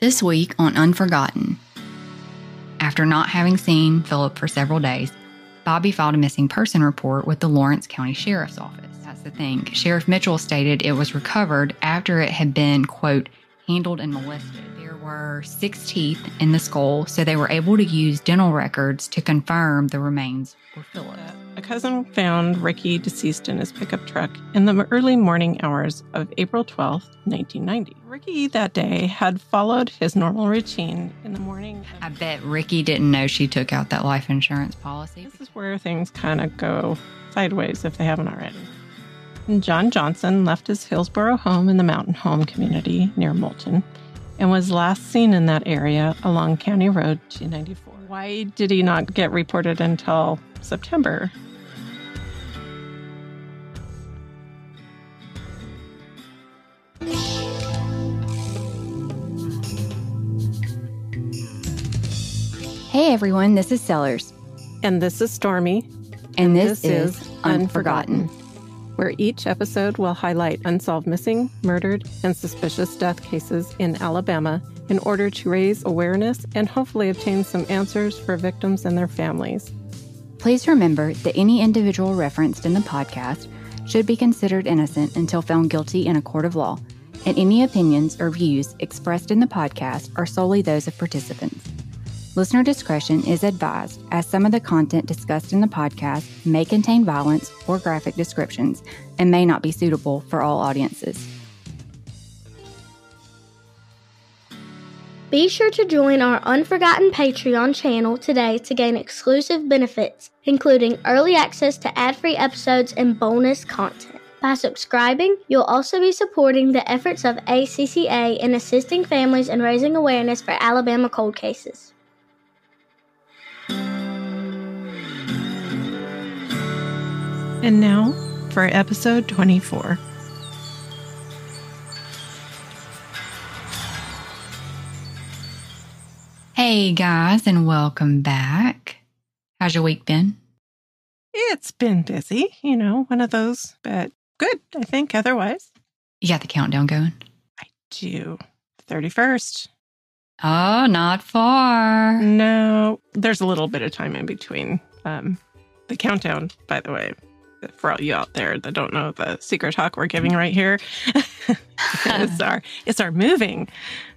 This week on Unforgotten. After not having seen Philip for several days, Bobby filed a missing person report with the Lawrence County Sheriff's Office. That's the thing. Sheriff Mitchell stated it was recovered after it had been, quote, handled and molested. There were six teeth in the skull, so they were able to use dental records to confirm the remains were Philip. A cousin found Ricky deceased in his pickup truck in the early morning hours of April 12, 1990. Ricky that day had followed his normal routine in the morning. I bet Ricky didn't know she took out that life insurance policy. This is where things kind of go sideways if they haven't already. And John Johnson left his Hillsboro home in the Mountain Home community near Moulton and was last seen in that area along County Road 294. Why did he not get reported until September? Hey everyone, this is Sellers, And this is Stormy, and this, is Unforgotten. where each episode will highlight unsolved missing, murdered, and suspicious death cases in Alabama in order to raise awareness and hopefully obtain some answers for victims and their families. Please remember that any individual referenced in the podcast should be considered innocent until found guilty in a court of law, and any opinions or views expressed in the podcast are solely those of participants. Listener discretion is advised as some of the content discussed in the podcast may contain violence or graphic descriptions and may not be suitable for all audiences. Be sure to join our Unforgotten Patreon channel today to gain exclusive benefits, including early access to ad free episodes and bonus content. By subscribing, you'll also be supporting the efforts of ACCA in assisting families and raising awareness for Alabama cold cases. And now for episode 24. Hey guys, and welcome back. How's your week been? It's been busy, you know, one of those, but good, I think, otherwise. You got the countdown going? I do. 31st. Oh, not far. No, there's a little bit of time in between. Um, the countdown, by the way, for all you out there that don't know the secret talk we're giving right here, it's our it's our moving.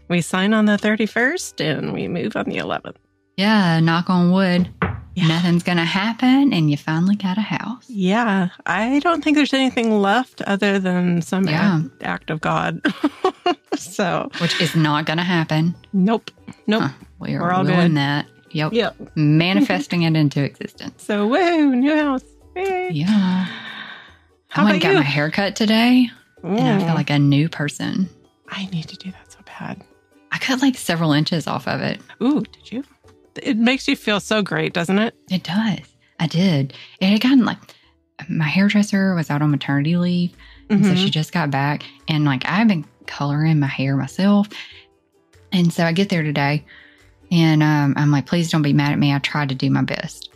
We sign on the 31st and we move on the 11th. Yeah, knock on wood. Yeah. Nothing's going to happen, and you finally got a house. Yeah, I don't think there's anything left other than some Yeah. act, act of God. so, Which is not going to happen. nope, nope. Huh, we are We're all doing good. that. Yep. Yep. Manifesting it into existence. So, woo, new house. Yeah. How I went and got you? my hair cut today, and I Mm, feel like a new person. I need to do that so bad. I cut like several inches off of it. Ooh, did you? It makes you feel so great, doesn't it? It does. I did. It had gotten like my hairdresser was out on maternity leave. And so she just got back. And like I've been coloring my hair myself. And so I get there today and um, I'm like, please don't be mad at me. I tried to do my best.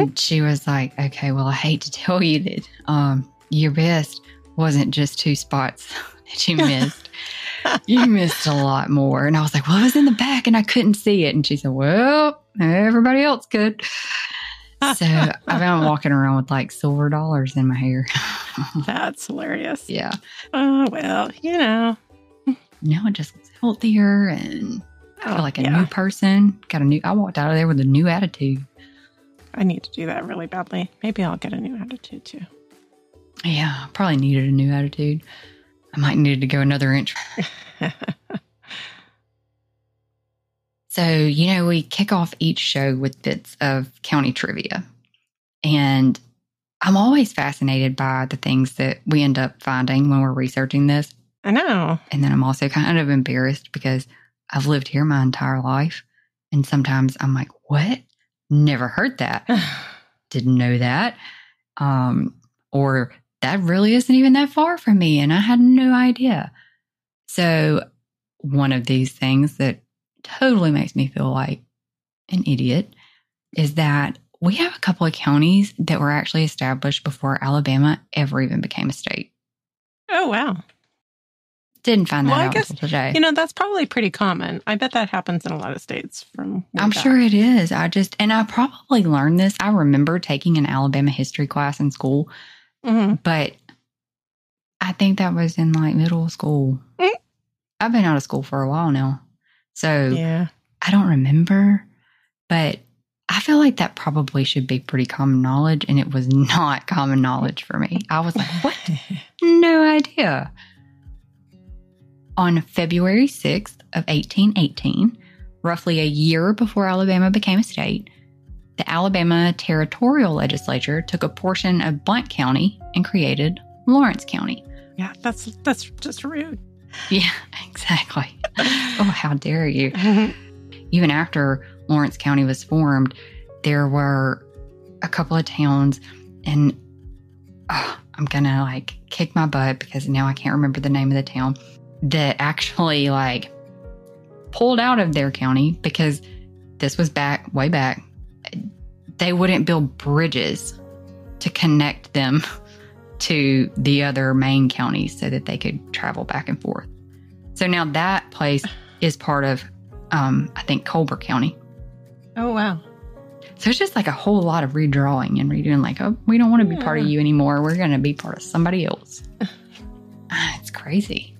And she was like, okay, well, I hate to tell you that um, your best wasn't just two spots that you missed. you missed a lot more. And I was like, well, it was in the back and I couldn't see it. And she said, well, everybody else could. So I've been walking around with like silver dollars in my hair. That's hilarious. yeah. Oh, well, you know. Now it just looks healthier and I feel Oh, like a yeah. new person. Got a new, I walked out of there with a new attitude. I need to do that really badly. Maybe I'll get a new attitude too. Yeah, probably needed a new attitude. I might need to go another inch. So, you know, we kick off each show with bits of county trivia. And I'm always fascinated by the things that we end up finding when we're researching this. I know. And then I'm also kind of embarrassed because I've lived here my entire life And sometimes I'm like, what? Never heard that. Didn't know that. Um, or that really isn't even that far from me. And I had no idea. So, one of these things that totally makes me feel like an idiot is that we have a couple of counties that were actually established before Alabama ever even became a state. Oh, wow. Didn't find that Well, I out guess, today. You know, that's probably pretty common. I bet that happens in a lot of states from I'm back. sure it is. I just, and I probably learned this. I remember taking an Alabama history class in school, Mhm. but I think that was in like middle school. Mm. I've been out of school for a while now. So Yeah. I don't remember, but I feel like that probably should be pretty common knowledge. And it was not common knowledge for me. I was like, what? No idea. On February 6th of 1818, roughly a year before Alabama became a state, the Alabama Territorial Legislature took a portion of Blount County and created Lawrence County. yeah, that's that's just rude. Yeah, exactly. oh, how dare you. Even after Lawrence County was formed, there were a couple of towns, and oh, I'm gonna like kick my butt because now I can't remember the name of the town that actually like pulled out of their county because this was back way back. They wouldn't build bridges to connect them to the other main counties so that they could travel back and forth. So now that place is part of, um, I think, Colbert County. oh wow. So it's just like a whole lot of redrawing and redoing, like, oh, we don't want to be part of you anymore. We're going to be part of somebody else. It's crazy.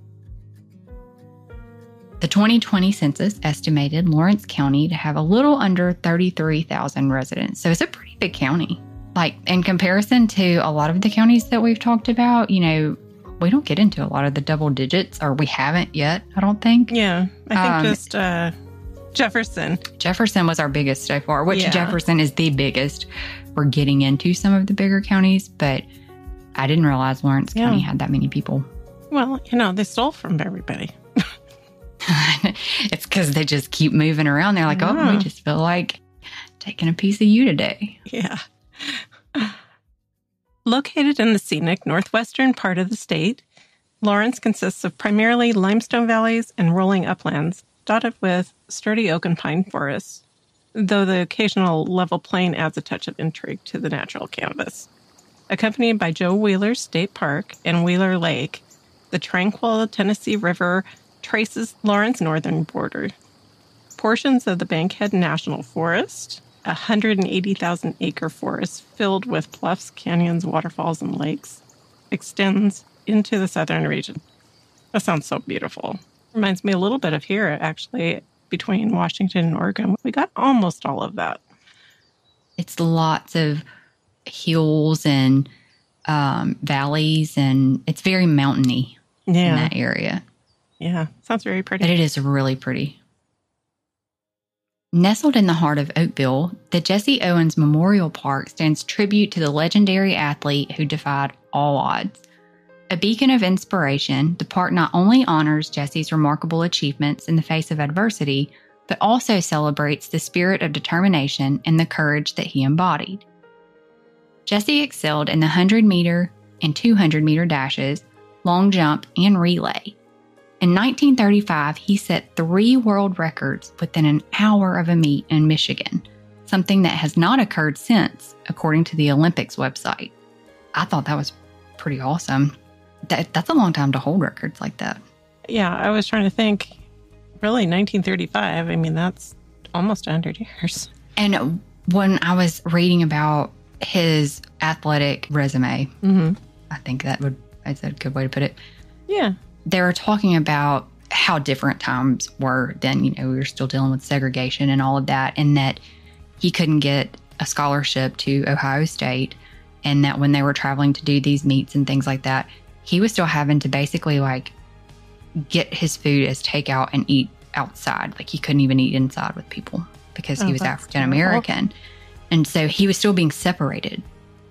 The 2020 census estimated Lawrence County to have a little under 33,000 residents. So it's a pretty big county. Like, in comparison to a lot of the counties that we've talked about, you know, we don't get into a lot of the double digits, or we haven't yet, I don't think. Yeah. I think Um, just uh Jefferson. Jefferson was our biggest so far, which Yeah. Jefferson is the biggest. We're getting into some of the bigger counties, but I didn't realize Lawrence Yeah. County had that many people. Well, you know, they stole from everybody. it's because they just keep moving around. They're like, oh, we mm. just feel like taking a piece of you today. Yeah. Located in the scenic northwestern part of the state, Lawrence consists of primarily limestone valleys and rolling uplands, dotted with sturdy oak and pine forests, though the occasional level plain adds a touch of intrigue to the natural canvas. Accompanied by Joe Wheeler State Park and Wheeler Lake, the tranquil Tennessee River traces Lawrence northern border. Portions of the Bankhead National Forest, a 180,000 acre forest filled with bluffs, canyons, waterfalls, and lakes, extends into the southern region. That sounds so beautiful. Reminds me a little bit of here, actually, between Washington and Oregon. We got almost all of that. It's lots of hills and um, valleys, and it's very mountainy in that area. Yeah. Sounds very pretty. But it is really pretty. Nestled in the heart of Oakville, the Jesse Owens Memorial Park stands tribute to the legendary athlete who defied all odds. A beacon of inspiration, the park not only honors Jesse's remarkable achievements in the face of adversity, but also celebrates the spirit of determination and the courage that he embodied. Jesse excelled in the 100 meter and 200 meter dashes, long jump, and relay. In 1935, he set three world records within an hour of a meet in Michigan, something that has not occurred since, according to the Olympics website. I thought that was pretty awesome. That, that's a long time to hold records like that. yeah. I was trying to think, really, 1935. I mean, that's almost 100 years. And when I was reading about his athletic resume, Mm-hmm. I think that would that's a good way to put it. Yeah. They were talking about how different times were then. You know, we were still dealing with segregation and all of that, and that he couldn't get a scholarship to Ohio State, and that when they were traveling to do these meets and things like that, he was still having to basically like get his food as takeout and eat outside. Like he couldn't even eat inside with people because Oh, he was African American. And so he was still being separated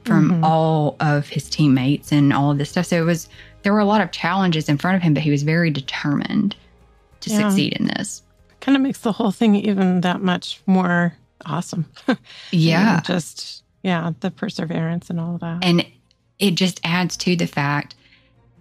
from Mhm. all of his teammates and all of this stuff. So it was there were a lot of challenges in front of him, but he was very determined to Yeah. succeed in this. kind of makes the whole thing even that much more awesome. Yeah. And just, yeah, the perseverance and all of that. And it just adds to the fact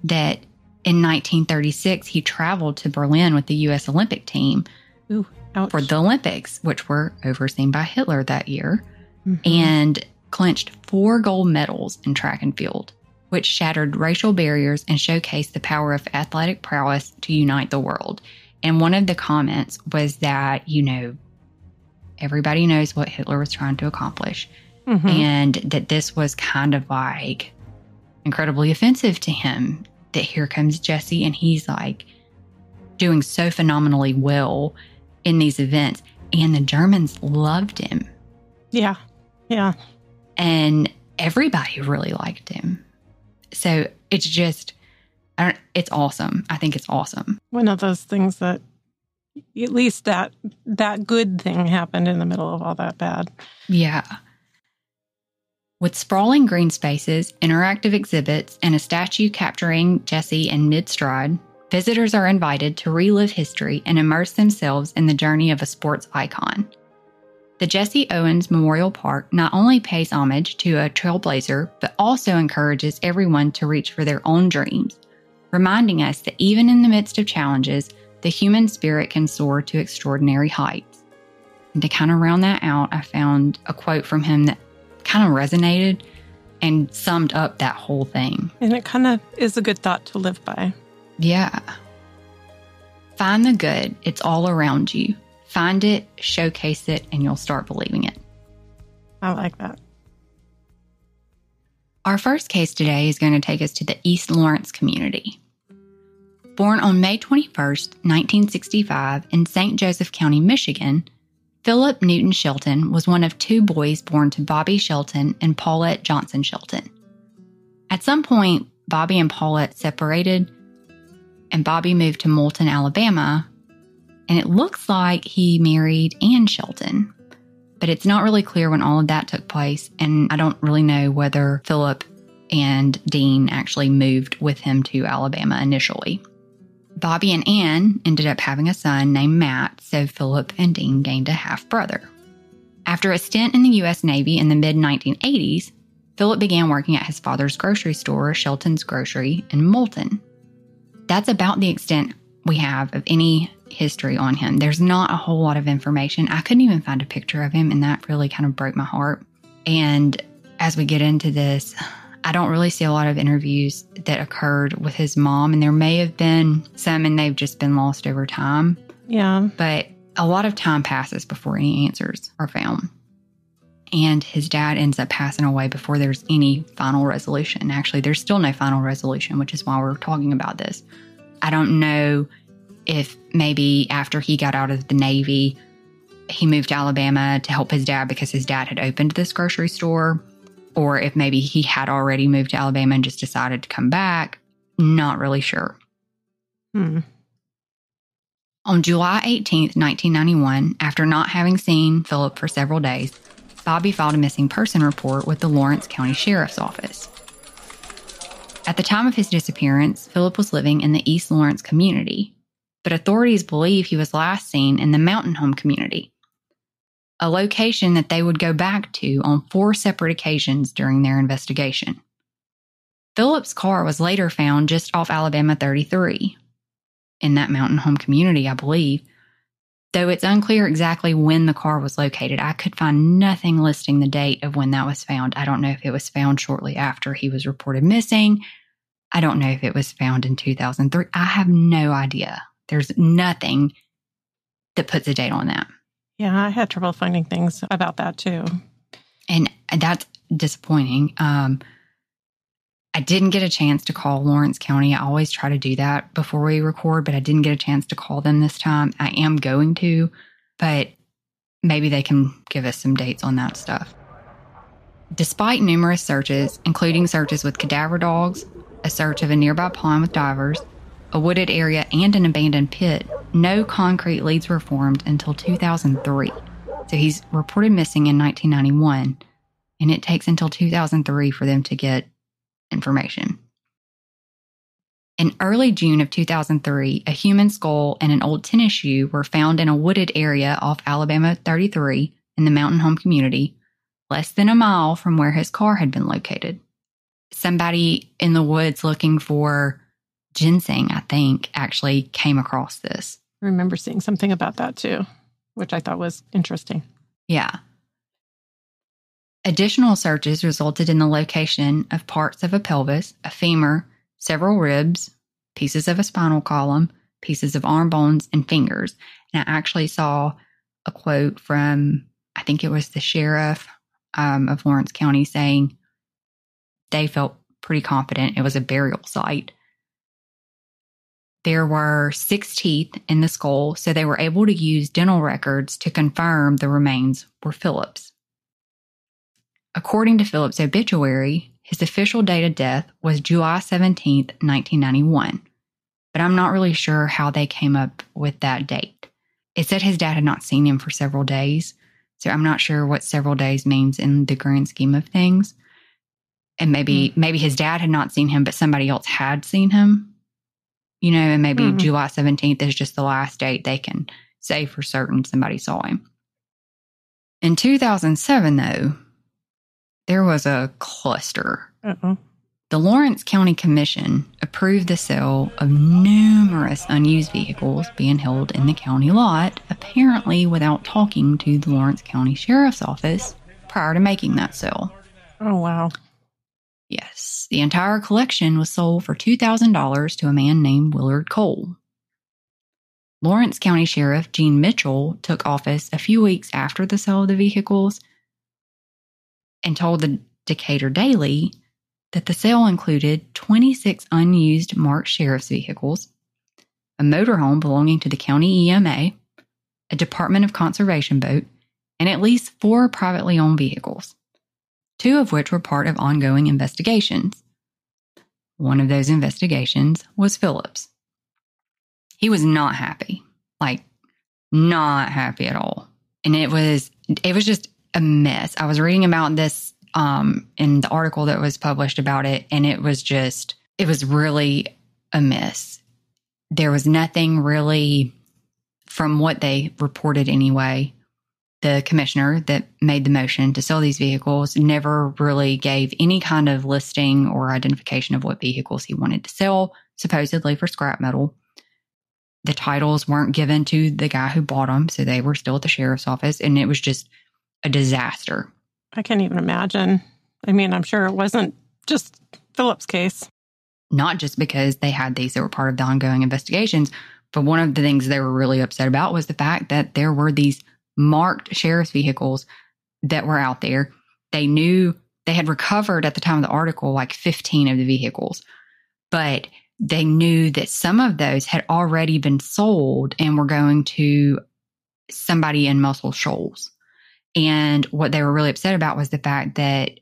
that in 1936, he traveled to Berlin with the U.S. Olympic team Ooh, for the Olympics, which were overseen by Hitler that year, Mhm. and clinched four gold medals in track and field, which shattered racial barriers and showcased the power of athletic prowess to unite the world. And one of the comments was that, you know, everybody knows what Hitler was trying to accomplish Mhm. and that this was kind of like incredibly offensive to him that here comes Jesse and he's like doing so phenomenally well in these events and the Germans loved him yeah. Yeah. And everybody really liked him. So it's just I don't, it's awesome. I think it's awesome. One of those things that at least that that good thing happened in the middle of all that bad. Yeah. With sprawling green spaces, interactive exhibits, and a statue capturing Jesse in mid stride, visitors are invited to relive history and immerse themselves in the journey of a sports icon. The Jesse Owens Memorial Park not only pays homage to a trailblazer, but also encourages everyone to reach for their own dreams, reminding us that even in the midst of challenges, the human spirit can soar to extraordinary heights. And to kind of round that out, I found a quote from him that kind of resonated and summed up that whole thing. And it kind of is a good thought to live by. Yeah. Find the good, it's all around you. Find it, showcase it, and you'll start believing it. I like that. Our first case today is going to take us to the East Lawrence community. Born on May 21st, 1965, in St. Joseph County, Michigan, Philip Newton Shelton was one of two boys born to Bobby Shelton and Paulette Johnson Shelton. At some point, Bobby and Paulette separated, and Bobby moved to Moulton, Alabama, and it looks like he married Ann Shelton but it's not really clear when all of that took place. And I don't really know whether Philip and Dean actually moved with him to Alabama initially. Bobby and Ann ended up having a son named Matt, so Philip and Dean gained a half brother. After a stint in the U.S. Navy in the mid 1980s, Philip began working at his father's grocery store, Shelton's Grocery, in Moulton. That's about the extent we have of any history on him. There's not a whole lot of information. I couldn't even find a picture of him, and that really kind of broke my heart. And as we get into this, I don't really see a lot of interviews that occurred with his mom, and there may have been some, and they've just been lost over time. Yeah. But a lot of time passes before any answers are found. And his dad ends up passing away before there's any final resolution. Actually, there's still no final resolution, which is why we're talking about this. I don't know if maybe after he got out of the Navy, he moved to Alabama to help his dad because his dad had opened this grocery store, or if maybe he had already moved to Alabama and just decided to come back. Not really sure. Hmm. On July 18th, 1991, after not having seen Philip for several days, Bobby filed a missing person report with the Lawrence County Sheriff's Office. At the time of his disappearance, Philip was living in the East Lawrence community, but authorities believe he was last seen in the Mountain Home community, a location that they would go back to on four separate occasions during their investigation. Philip's car was later found just off Alabama 33 in that Mountain Home community, I believe. Though it's unclear exactly when the car was located, I could find nothing listing the date of when that was found. I don't know if it was found shortly after he was reported missing. I don't know if it was found in 2003. I have no idea. There's nothing that puts a date on that. Yeah, I had trouble finding things about that too. And that's disappointing. Um, I didn't get a chance to call Lawrence County. I always try to do that before we record, but I didn't get a chance to call them this time. I am going to, but maybe they can give us some dates on that stuff. Despite numerous searches, including searches with cadaver dogs, a search of a nearby pond with divers, a wooded area, and an abandoned pit, no concrete leads were formed until 2003. So he's reported missing in 1991, and it takes until 2003 for them to get information. In early June of 2003, a human skull and an old tennis shoe were found in a wooded area off Alabama 33 in the Mountain Home community, less than a mile from where his car had been located. Somebody in the woods looking for ginseng, I think, actually came across this. I remember seeing something about that too, which I thought was interesting. Yeah. Additional searches resulted in the location of parts of a pelvis, a femur, several ribs, pieces of a spinal column, pieces of arm bones, and fingers. And I actually saw a quote from, I think it was the sheriff um, of Lawrence County saying they felt pretty confident it was a burial site. There were six teeth in the skull, so they were able to use dental records to confirm the remains were Phillips. According to Phillips' obituary, his official date of death was July 17, 1991, but I'm not really sure how they came up with that date. It said his dad had not seen him for several days, so I'm not sure what several days means in the grand scheme of things. And maybe hmm. maybe his dad had not seen him, but somebody else had seen him. You know, and maybe Mhm. July 17th is just the last date they can say for certain somebody saw him. In 2007, though, there was a cluster. Uh-oh. The Lawrence County Commission approved the sale of numerous unused vehicles being held in the county lot, apparently without talking to the Lawrence County Sheriff's Office prior to making that sale. Oh, wow. Yes, the entire collection was sold for $2,000 to a man named Willard Cole. Lawrence County Sheriff Gene Mitchell took office a few weeks after the sale of the vehicles and told the Decatur Daily that the sale included 26 unused marked sheriff's vehicles, a motorhome belonging to the county EMA, a Department of Conservation boat, and at least four privately owned vehicles two of which were part of ongoing investigations. One of those investigations was Phillips. He was not happy, like not happy at all. And it was it was just a mess. I was reading about this um in the article that was published about it and it was just it was really a mess. There was nothing really from what they reported anyway the commissioner that made the motion to sell these vehicles never really gave any kind of listing or identification of what vehicles he wanted to sell, supposedly for scrap metal. The titles weren't given to the guy who bought them, so they were still at the sheriff's office, and it was just a disaster. I can't even imagine. I mean, I'm sure it wasn't just Phillips' case. Not just because they had these that were part of the ongoing investigations, but one of the things they were really upset about was the fact that there were these marked sheriff's vehicles that were out there. They knew they had recovered at the time of the article like 15 of the vehicles, but they knew that some of those had already been sold and were going to somebody in Muscle Shoals. And what they were really upset about was the fact that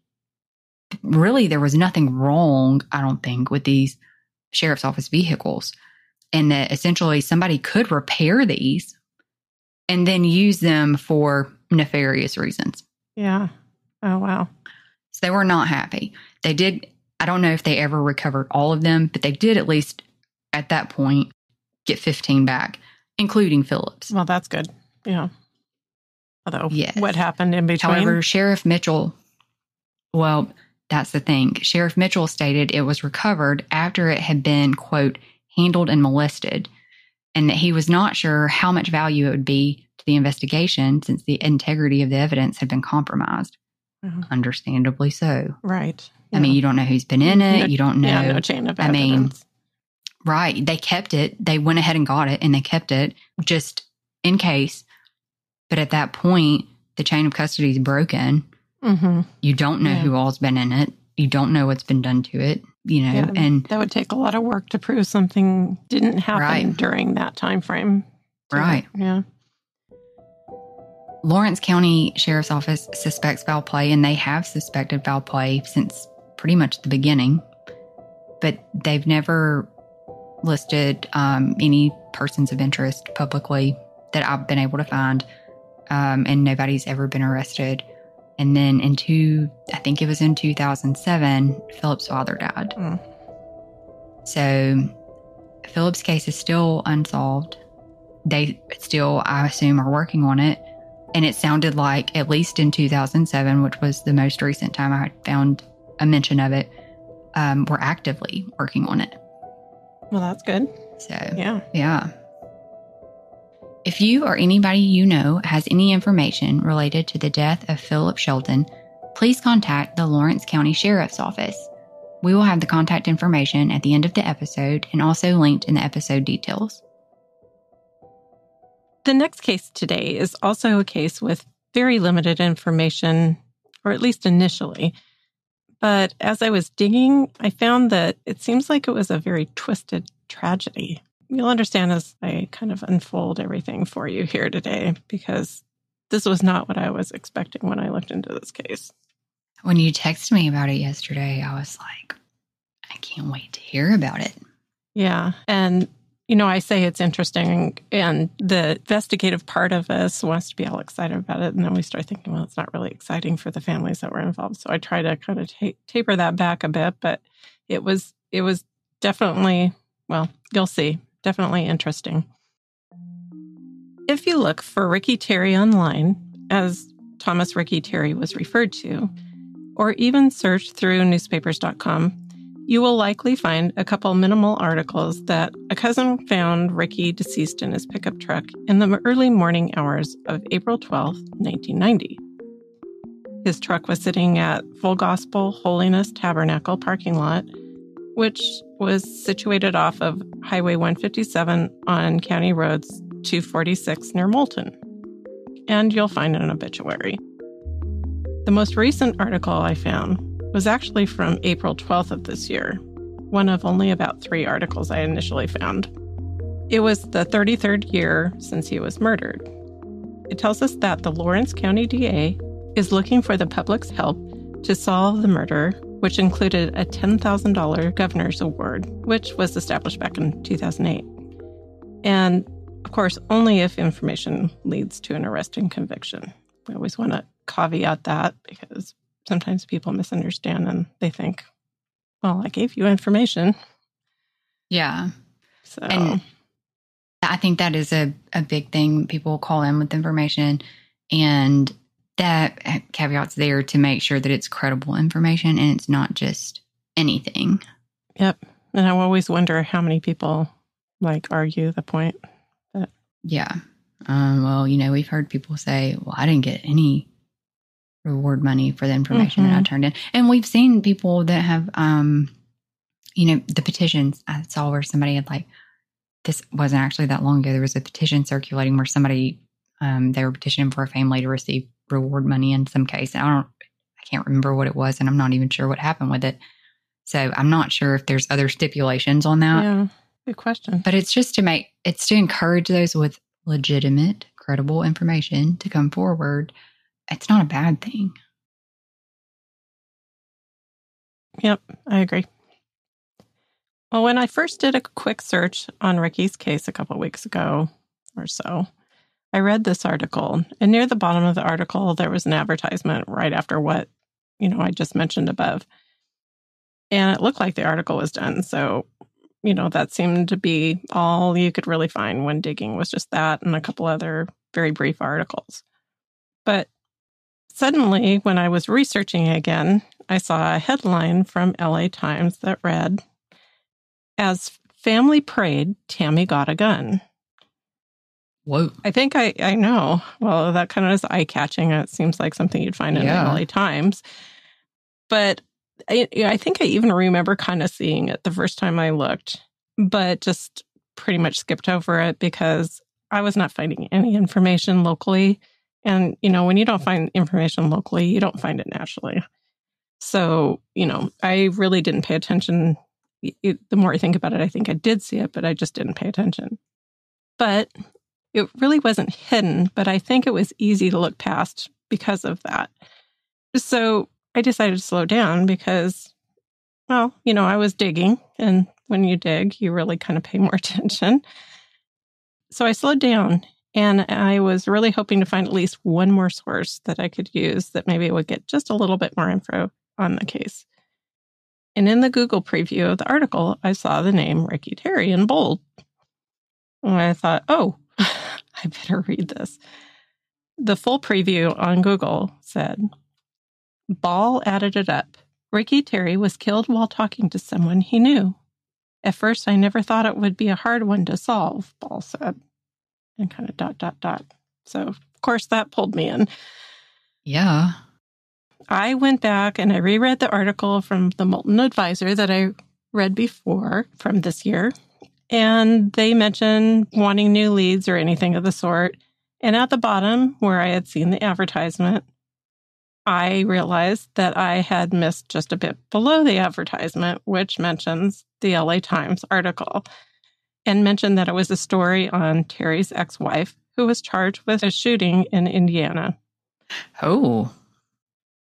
really there was nothing wrong, I don't think, with these sheriff's office vehicles. And that essentially somebody could repair these and then use them for nefarious reasons. Yeah. Oh, wow. So they were not happy. They did, I don't know if they ever recovered all of them, but they did at least at that point get 15 back, including Phillips. Well, that's good. Yeah. Although, Yes. what happened in between? However, Sheriff Mitchell, well, that's the thing. Sheriff Mitchell stated it was recovered after it had been, quote, handled and molested, and that he was not sure how much value it would be to the investigation since the integrity of the evidence had been compromised. Mhm. Understandably so. right. I mean, you don't know who's been in it. No- you don't know. yeah, no chain of I mean. Right. They kept it. They went ahead and got it and they kept it just in case. But at that point, the chain of custody is broken. hmm You don't know Yeah. who all's been in it. You don't know what's been done to it, you know, Yeah, and that would take a lot of work to prove something didn't happen Right. during that time frame. Right. Yeah. Lawrence County Sheriff's Office suspects foul play, and they have suspected foul play since pretty much the beginning, but they've never listed um, any persons of interest publicly that I've been able to find, um, and nobody's ever been arrested. And then in two, I think it was in 2007, Philip's father died. Mm. So Philip's case is still unsolved. They still, I assume, are working on it. And it sounded like, at least in 2007, which was the most recent time I found a mention of it, um, we're actively working on it. Well, that's good. So, Yeah. yeah. If you or anybody you know has any information related to the death of Philip Shelton, please contact the Lawrence County Sheriff's Office. We will have the contact information at the end of the episode and also linked in the episode details. The next case today is also a case with very limited information, or at least initially. But as I was digging, I found that it seems like it was a very twisted tragedy. You'll understand as I kind of unfold everything for you here today, because this was not what I was expecting when I looked into this case. When you texted me about it yesterday, I was like, I can't wait to hear about it. Yeah. And, you know, I say it's interesting, and the investigative part of us wants to be all excited about it. And then we start thinking, well, it's not really exciting for the families that were involved. So I try to kind of ta- taper that back a bit, but it was, it was definitely, well, you'll see, definitely interesting. If you look for Ricky Terry online, as Thomas Ricky Terry was referred to, or even search through newspapers.com, you will likely find a couple minimal articles that a cousin found Ricky deceased in his pickup truck in the early morning hours of April 12, 1990. His truck was sitting at Full Gospel Holiness Tabernacle parking lot, which was situated off of Highway 157 on County Roads 246 near Moulton. And you'll find an obituary. The most recent article I found was actually from April 12th of this year, one of only about three articles I initially found. It was the 33rd year since he was murdered. It tells us that the Lawrence County DA is looking for the public's help to solve the murder, which included a $10,000 governor's award, which was established back in 2008. And of course, only if information leads to an arrest and conviction. We always want to caveat that because sometimes people misunderstand and they think, well, I gave you information. Yeah. So, And I think that is a, a big thing. People call in with information, and that caveat's there to make sure that it's credible information and it's not just anything. yep. And I always wonder how many people like argue the point. Yeah. Um, well, you know, we've heard people say, well, I didn't get any reward money for the information that I Mhm. turned in. And we've seen people that have, um, you know, the petitions. I saw where somebody had like, this wasn't actually that long ago. There was a petition circulating where somebody, um, they were petitioning for a family to receive reward money in some case. I don't, I can't remember what it was, and I'm not even sure what happened with it. So I'm not sure if there's other stipulations on that yeah. Good question. but it's just to make it's to encourage those with legitimate credible information to come forward it's not a bad thing Yep, I agree. Well, when I first did a quick search on Ricky's case a couple weeks ago or so, I read this article, and near the bottom of the article, there was an advertisement right after what, you know, I just mentioned above. And it looked like the article was done. So, you know, that seemed to be all you could really find when digging was just that and a couple other very brief articles. But suddenly, when I was researching again, I saw a headline from LA Times that read, As family prayed, Tammy got a gun. Whoa I think I, I know. Well, that kind of is eye catching. It seems like something you'd find in Yeah. the LA Times. But I, I think I even remember kind of seeing it the first time I looked, but just pretty much skipped over it because I was not finding any information locally. And, you know, when you don't find information locally, you don't find it naturally. So, you know, I really didn't pay attention. It, the more I think about it, I think I did see it, but I just didn't pay attention. But it really wasn't hidden, but I think it was easy to look past because of that. So I decided to slow down because, well, you know, I was digging, and when you dig, you really kind of pay more attention. So I slowed down and I was really hoping to find at least one more source that I could use that maybe would get just a little bit more info on the case. And in the Google preview of the article, I saw the name Ricky Terry in bold. And I thought, oh, I better read this. The full preview on Google said, Ball added it up. Ricky Terry was killed while talking to someone he knew. At first, I never thought it would be a hard one to solve, Ball said, and kind of dot, dot, dot. So, of course, that pulled me in. Yeah. I went back and I reread the article from the Moulton Advertiser that I read before from this year. And they mentioned wanting new leads or anything of the sort. And at the bottom, where I had seen the advertisement, I realized that I had missed just a bit below the advertisement, which mentions the LA Times article and mentioned that it was a story on Terry's ex wife who was charged with a shooting in Indiana. Oh.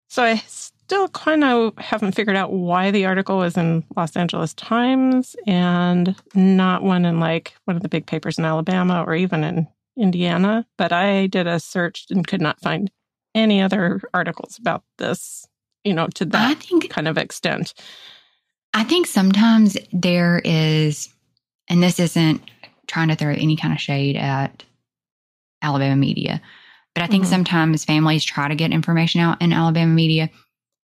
So I still kind of haven't figured out why the article was in Los Angeles Times and not one in like one of the big papers in Alabama or even in Indiana. But I did a search and could not find any other articles about this, you know, to that think kind of extent. I think sometimes there is, and this isn't trying to throw any kind of shade at Alabama media, but I think Mhm. sometimes families try to get information out in Alabama media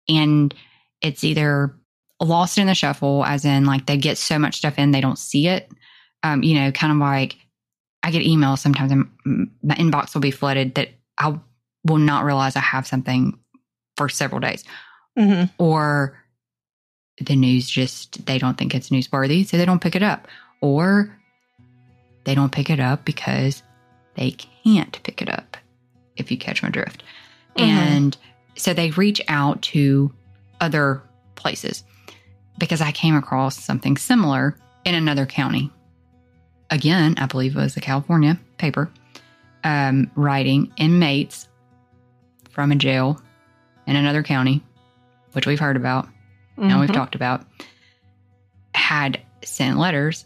and it's either lost in the shuffle, as in like they get so much stuff in, they don't see it. Um, you know, kind of like I get emails sometimes and my inbox will be flooded that I will not realize I have something for several days hmm or the news just they don't think it's newsworthy so they don't pick it up or they don't pick it up because they can't pick it up if you catch my drift Mhm. and so they reach out to other places because i came across something similar in another county again i believe it was a california paper um, writing inmates from a jail in another county which we've heard about now we've Mhm. talked about, had sent letters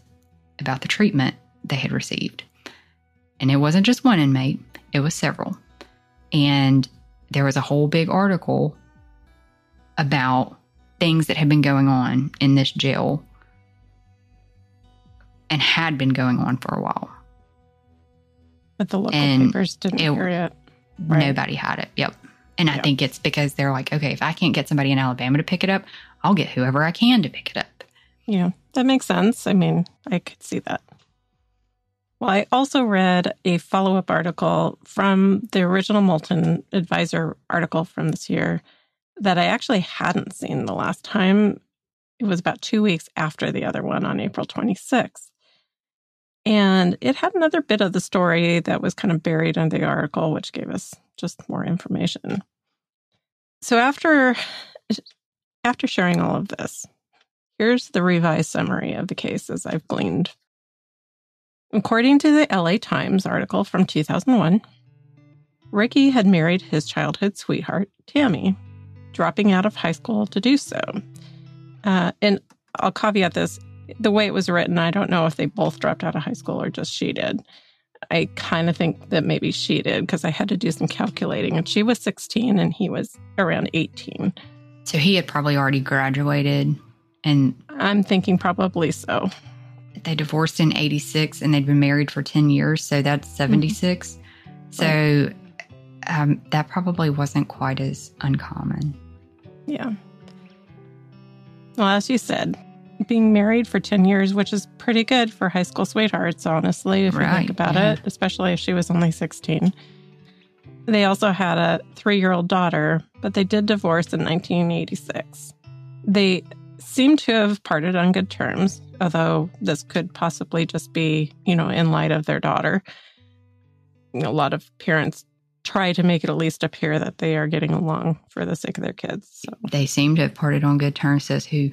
about the treatment they had received. And it wasn't just one inmate, it was several. And there was a whole big article about things that had been going on in this jail and had been going on for a while. But the local And papers didn't it- hear it. Right. Nobody had it. Yep. And I think it's because they're like, okay, if I can't get somebody in Alabama to pick it up, I'll get whoever I can to pick it up. Yeah, that makes sense. I mean, I could see that. Well, I also read a follow up article from the original Moulton Advertiser article from this year that I actually hadn't seen the last time. It was about two weeks after the other one on April 26th. And it had another bit of the story that was kind of buried in the article, which gave us just more information. So after after sharing all of this, Here's the revised summary of the case as I've gleaned. According to the LA Times article from 2001, Ricky had married his childhood sweetheart, Tammy, dropping out of high school to do so. Uh, and I'll caveat this the way it was written, I don't know if they both dropped out of high school or just she did. I kind of think that maybe she did because I had to do some calculating, and she was 16 and he was around 18. So he had probably already graduated and I'm thinking probably so. They divorced in 86 and they'd been married for 10 years. So that's 76. So um, that probably wasn't quite as uncommon. Yeah. Well, as you said, being married for 10 years, which is pretty good for high school sweethearts, honestly, if you think about yeah. it, especially if she was only 16. They also had a three year old daughter, but they did divorce in 1986. They seem to have parted on good terms, although this could possibly just be, you know, in light of their daughter. A lot of parents try to make it at least appear that they are getting along for the sake of their kids. So. They seem to have parted on good terms, says who?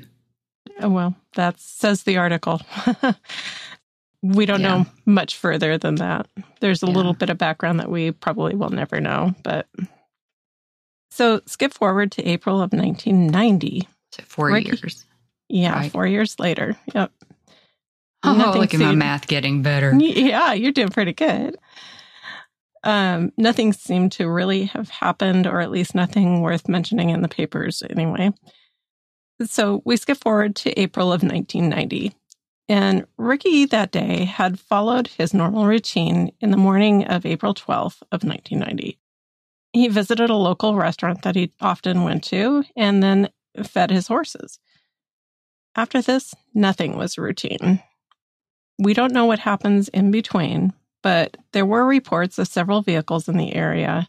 Oh, well, that says the article. we don't Yeah. know much further than that. There's a Yeah. little bit of background that we probably will never know. But so skip forward to April of 1990. So four Ricky. years. Yeah, Right. four years later. Yep. Oh, Nothing look at my math getting better. Yeah, you're doing pretty good. Um, nothing seemed to really have happened, or at least nothing worth mentioning in the papers anyway. So we skip forward to April of 1990. And Ricky that day had followed his normal routine in the morning of April 12th of 1990. He visited a local restaurant that he often went to and then fed his horses. After this, nothing was routine. We don't know what happens in between, but there were reports of several vehicles in the area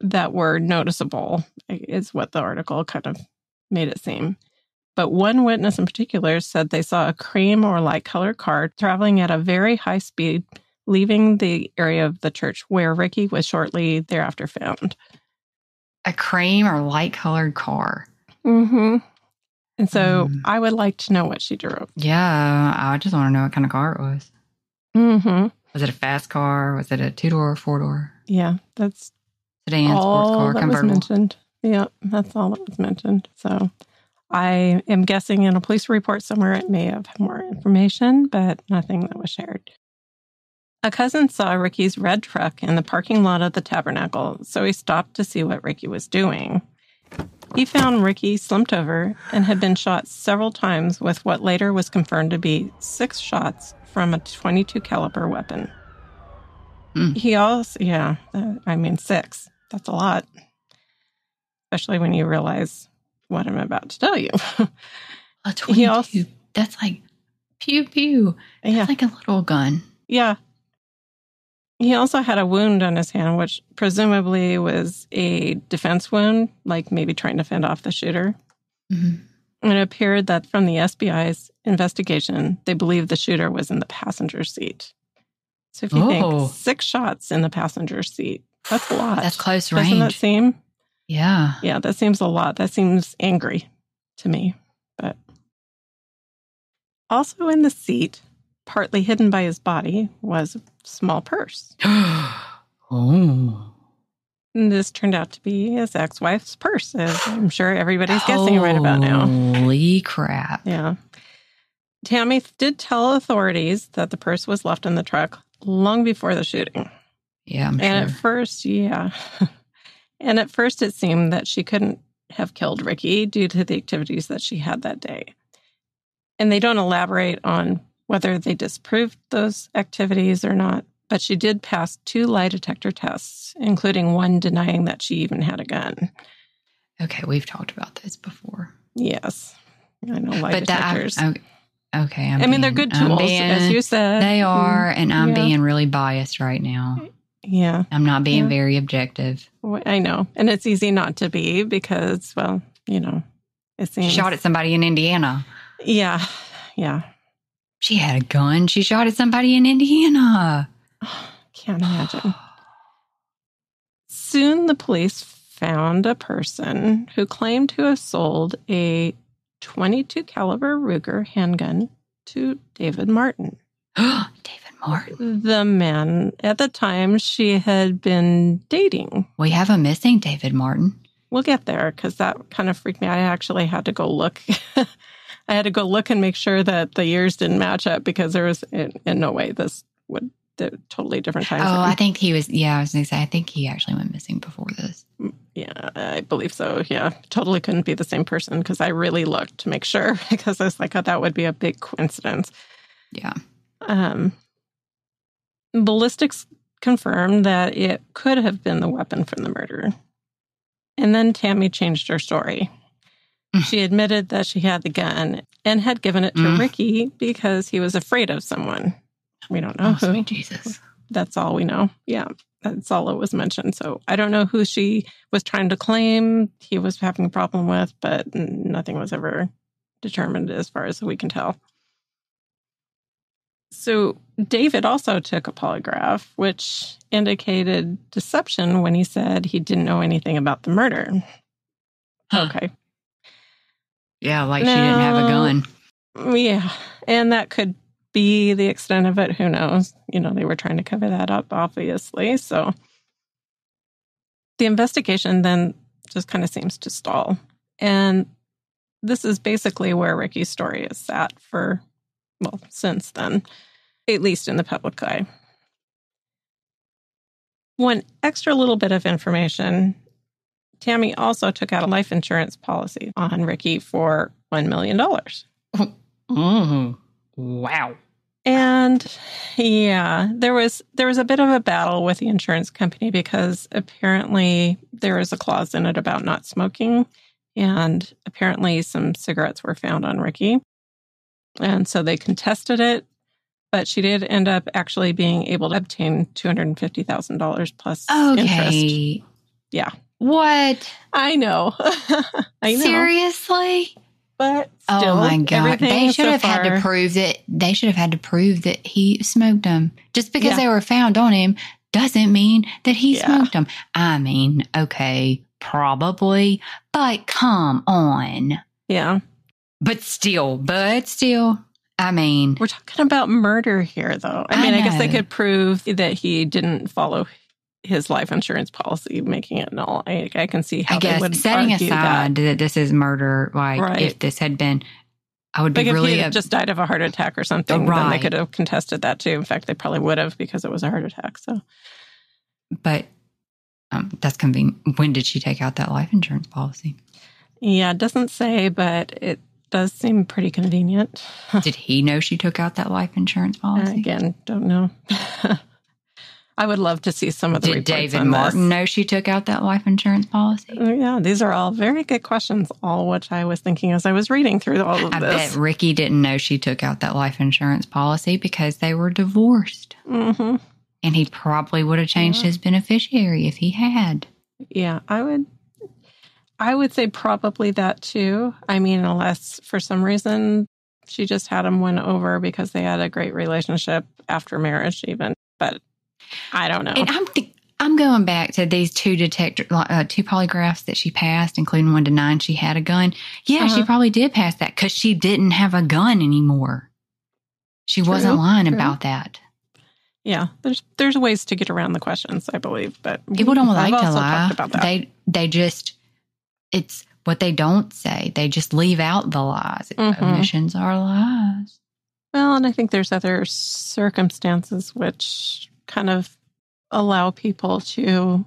that were noticeable, is what the article kind of made it seem. But one witness in particular said they saw a cream or light colored car traveling at a very high speed, leaving the area of the church where Ricky was shortly thereafter found. A cream or light colored car. Mm-hmm. And so Mm. I would like to know what she drove. Yeah, I just want to know what kind of car it was. Mm-hmm. Was it a fast car? Was it a two door, four door, Yeah, that's sedan, sports car, that was convertible? mentioned. Yeah, that's all that was mentioned. So I am guessing in a police report somewhere it may have more information, but nothing that was shared. A cousin saw Ricky's red truck in the parking lot of the tabernacle, so he stopped to see what Ricky was doing. He found Ricky slumped over and had been shot several times with what later was confirmed to be six shots from a 22 caliber weapon. Hmm. He also, yeah, uh, I mean six. That's a lot, especially when you realize what I'm about to tell you. A He 22. also- That's like pew pew. That's yeah, like a little gun. yeah. He also had a wound on his hand, which presumably was a defense wound, like maybe trying to fend off the shooter. Mhm. And it appeared that from the SBI's investigation, they believed the shooter was in the passenger seat. So if you Oh. think six shots in the passenger seat, that's a lot. That's close Doesn't that range. seem? yeah. Yeah, that seems a lot. That seems angry to me. But also in the seat, partly hidden by his body, was a small purse. oh. And this turned out to be his ex wife's purse, as I'm sure everybody's guessing right about now. Holy crap. Yeah. Tammy did tell authorities that the purse was left in the truck long before the shooting. Yeah, I'm And sure. at first, yeah. and at first, it seemed that she couldn't have killed Ricky due to the activities that she had that day. And they don't elaborate on whether they disproved those activities or not, but she did pass two lie detector tests, including one denying that she even had a gun. okay, we've talked about this before. Yes. I know lie but that, I, detectors. okay, okay, I'm I mean, they're good tools, being- as you said. They mm-hmm. are, and I'm Yeah. being really biased right now. Yeah. I'm not being Yeah. very objective. I know. And it's easy not to be because, well, you know, it seems. shot at somebody in Indiana. Yeah. Yeah. She had a gun. She shot at somebody in Indiana. Can't imagine. Soon the police found a person who claimed to have sold a 22 caliber Ruger handgun to David Martin. David Martin. The man at the time she had been dating. We have a missing David Martin. We'll get there because that kind of freaked me. I actually had to go look. I had to go look and make sure that the years didn't match up because there was in, in no way this would the totally different times. Oh, I think he was. Yeah, I was going to say, I think he actually went missing before this. Yeah, I believe so. Yeah, totally couldn't be the same person because I really looked to make sure because I was like, oh, that would be a big coincidence. Yeah. Um, ballistics confirmed that it could have been the weapon from the murder. And then Tammy changed her story. She admitted that she had the gun and had given it to Mm. Ricky because he was afraid of someone. We don't know Oh, who. sweet Jesus. That's all we know. Yeah, that's all it was mentioned. So I don't know who she was trying to claim he was having a problem with, but nothing was ever determined as far as we can tell. So David also took a polygraph, which indicated deception when he said he didn't know anything about the murder. Huh. Okay. Yeah, like she didn't have a gun. Yeah. And that could be the extent of it. Who knows? You know, they were trying to cover that up, obviously. So the investigation then just kind of seems to stall. And this is basically where Ricky's story is sat for, well, since then, at least in the public eye. One extra little bit of information Tammy also took out a life insurance policy on Ricky for $1 million. Mm, wow. And yeah, there was there was a bit of a battle with the insurance company because apparently there is a clause in it about not smoking and apparently some cigarettes were found on Ricky. And so they contested it, but she did end up actually being able to obtain $250,000 plus Okay. interest. Yeah. What? I know. I know. Seriously? But Oh my god! They should so have had to prove that. They should have had to prove that he smoked them. Just because Yeah. they were found on him doesn't mean that he Yeah. smoked them. I mean, okay, probably, but come on. Yeah. But still, but still, I mean, We're talking about murder here, though. I I mean, I, guess they could prove that he didn't follow his life insurance policy, making it null. I, I can see how I they would setting argue aside that. that. this is murder, like Right. if this had been, I would be Like if really he had up- just died of a heart attack or something, then they could have contested that too. In fact, they probably would have because it was a heart attack. So but um, that's convenient. When did she take out that life insurance policy? yeah, it doesn't say, but it does seem pretty convenient. Did he know she took out that life insurance policy? Again, don't know. I would love to see some of the Did David Martin know she took out that life insurance policy? Oh, Yeah, these are all very good questions, all which I was thinking as I was reading through all of I this. bet Ricky didn't know she took out that life insurance policy because they were divorced. Mm-hmm. And he probably would have changed Yeah. his beneficiary if he had. Yeah, I would. I would say probably that too. I mean, unless for some reason she just had him win over because they had a great relationship after marriage, even. But I don't know. And I'm th- I'm going back to these two detector, uh, two polygraphs that she passed, including one denying she had a gun. Yeah, she Uh-huh. probably did pass that because she didn't have a gun anymore. She wasn't lying true. about that. yeah, there's there's ways to get around the questions, I believe. But People don't I've like to lie. about that. They they just it's what they don't say. They just leave out the lies. Mhm. Omissions are lies. Well, and I think there's other circumstances which kind of allow people to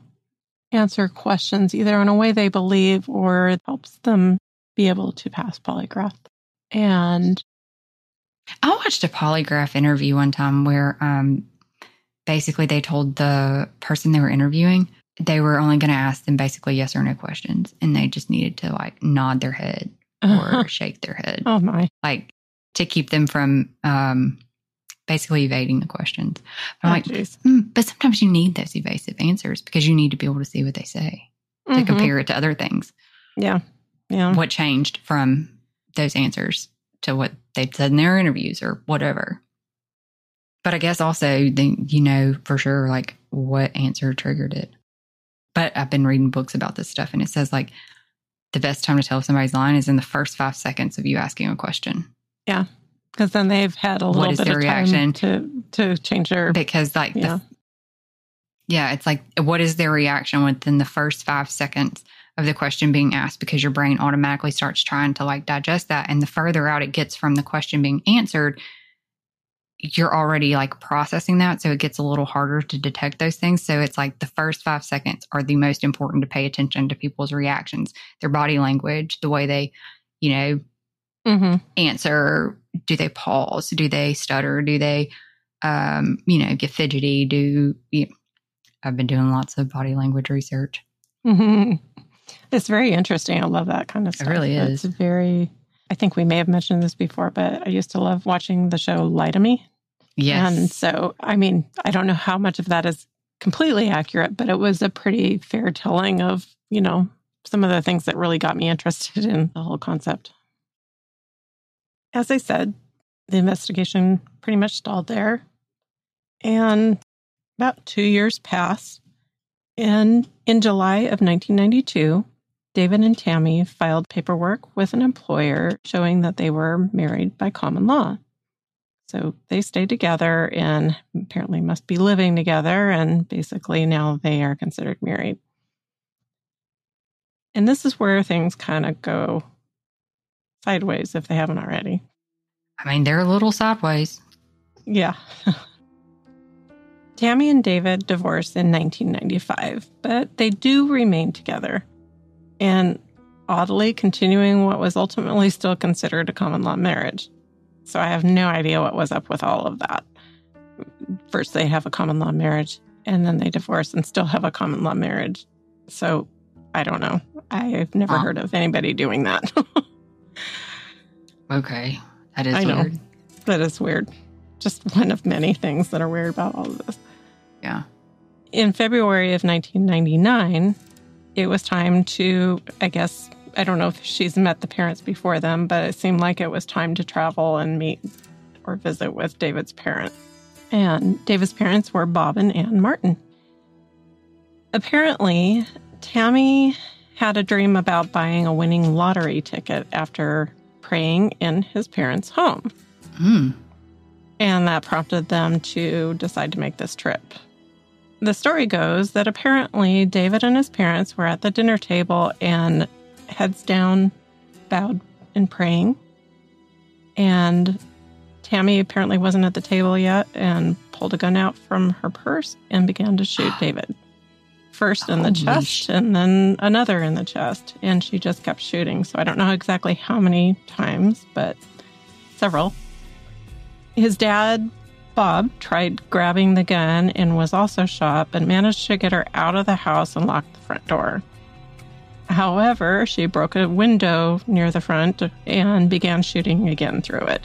answer questions either in a way they believe or it helps them be able to pass polygraph. And I watched a polygraph interview one time where um basically they told the person they were interviewing they were only going to ask them basically yes or no questions and they just needed to like nod their head or shake their head oh my, like to keep them from um basically evading the questions. I'm oh, like. "Hmm, but sometimes you need those evasive answers because you need to be able to see what they say to Mhm. compare it to other things. Yeah, yeah, What changed from those answers to what they'd said in their interviews or whatever. But I guess also they, you know for sure like what answer triggered it. But I've been reading books about this stuff and it says like the best time to tell if somebody's lying is in the first five seconds of you asking a question. Because then they've had a little is bit their of reaction? time to to change their. because like the, Yeah. yeah it's like what is their reaction within the first five seconds of the question being asked because your brain automatically starts trying to like digest that and the further out it gets from the question being answered you're already like processing that so it gets a little harder to detect those things so it's like the first five seconds are the most important to pay attention to people's reactions their body language the way they you know hmm answer do they pause do they stutter do they um you know get fidgety do you i've been doing lots of body language research hmm It's very interesting. I love that kind of stuff. It really It's is. very. I think we may have mentioned this before, but I used to love watching the show Lie to Me. yes And so, I mean, I don't know how much of that is completely accurate, but it was a pretty fair telling of, you know, some of the things that really got me interested in the whole concept. As I said, the investigation pretty much stalled there. And about two years passed. And in July of 1992, David and Tammy filed paperwork with an employer showing that they were married by common law. So they stayed together and apparently must be living together. And basically now they are considered married. And this is where things kind of go sideways if they haven't already. i mean they're a little sideways Yeah. Tammy and David divorced in 1995, but they do remain together. And oddly continuing what was ultimately still considered a common law marriage. So I have no idea what was up with all of that. First, they have a common law marriage, and then they divorce and still have a common law marriage. So I don't know. I've never heard of anybody doing that. Okay. That is I know. weird. that is weird. Just one of many things that are weird about all of this. Yeah. in February of 1999, it was time to, I guess, I don't know if she's met the parents before them, but it seemed like it was time to travel and meet or visit with David's parents. And David's parents were Bob and Ann Martin. Apparently, Tammy had a dream about buying a winning lottery ticket after praying in his parents' home. Mm. And that prompted them to decide to make this trip. The story goes that apparently David and his parents were at the dinner table and heads down, bowed and praying. And Tammy apparently wasn't at the table yet and pulled a gun out from her purse and began to shoot David. First in the oh, Holy chest sh- and then another in the chest. And she just kept shooting. So I don't know exactly how many times, but several. His dad, Bob, tried grabbing the gun and was also shot, but managed to get her out of the house and lock the front door. However, she broke a window near the front and began shooting again through it.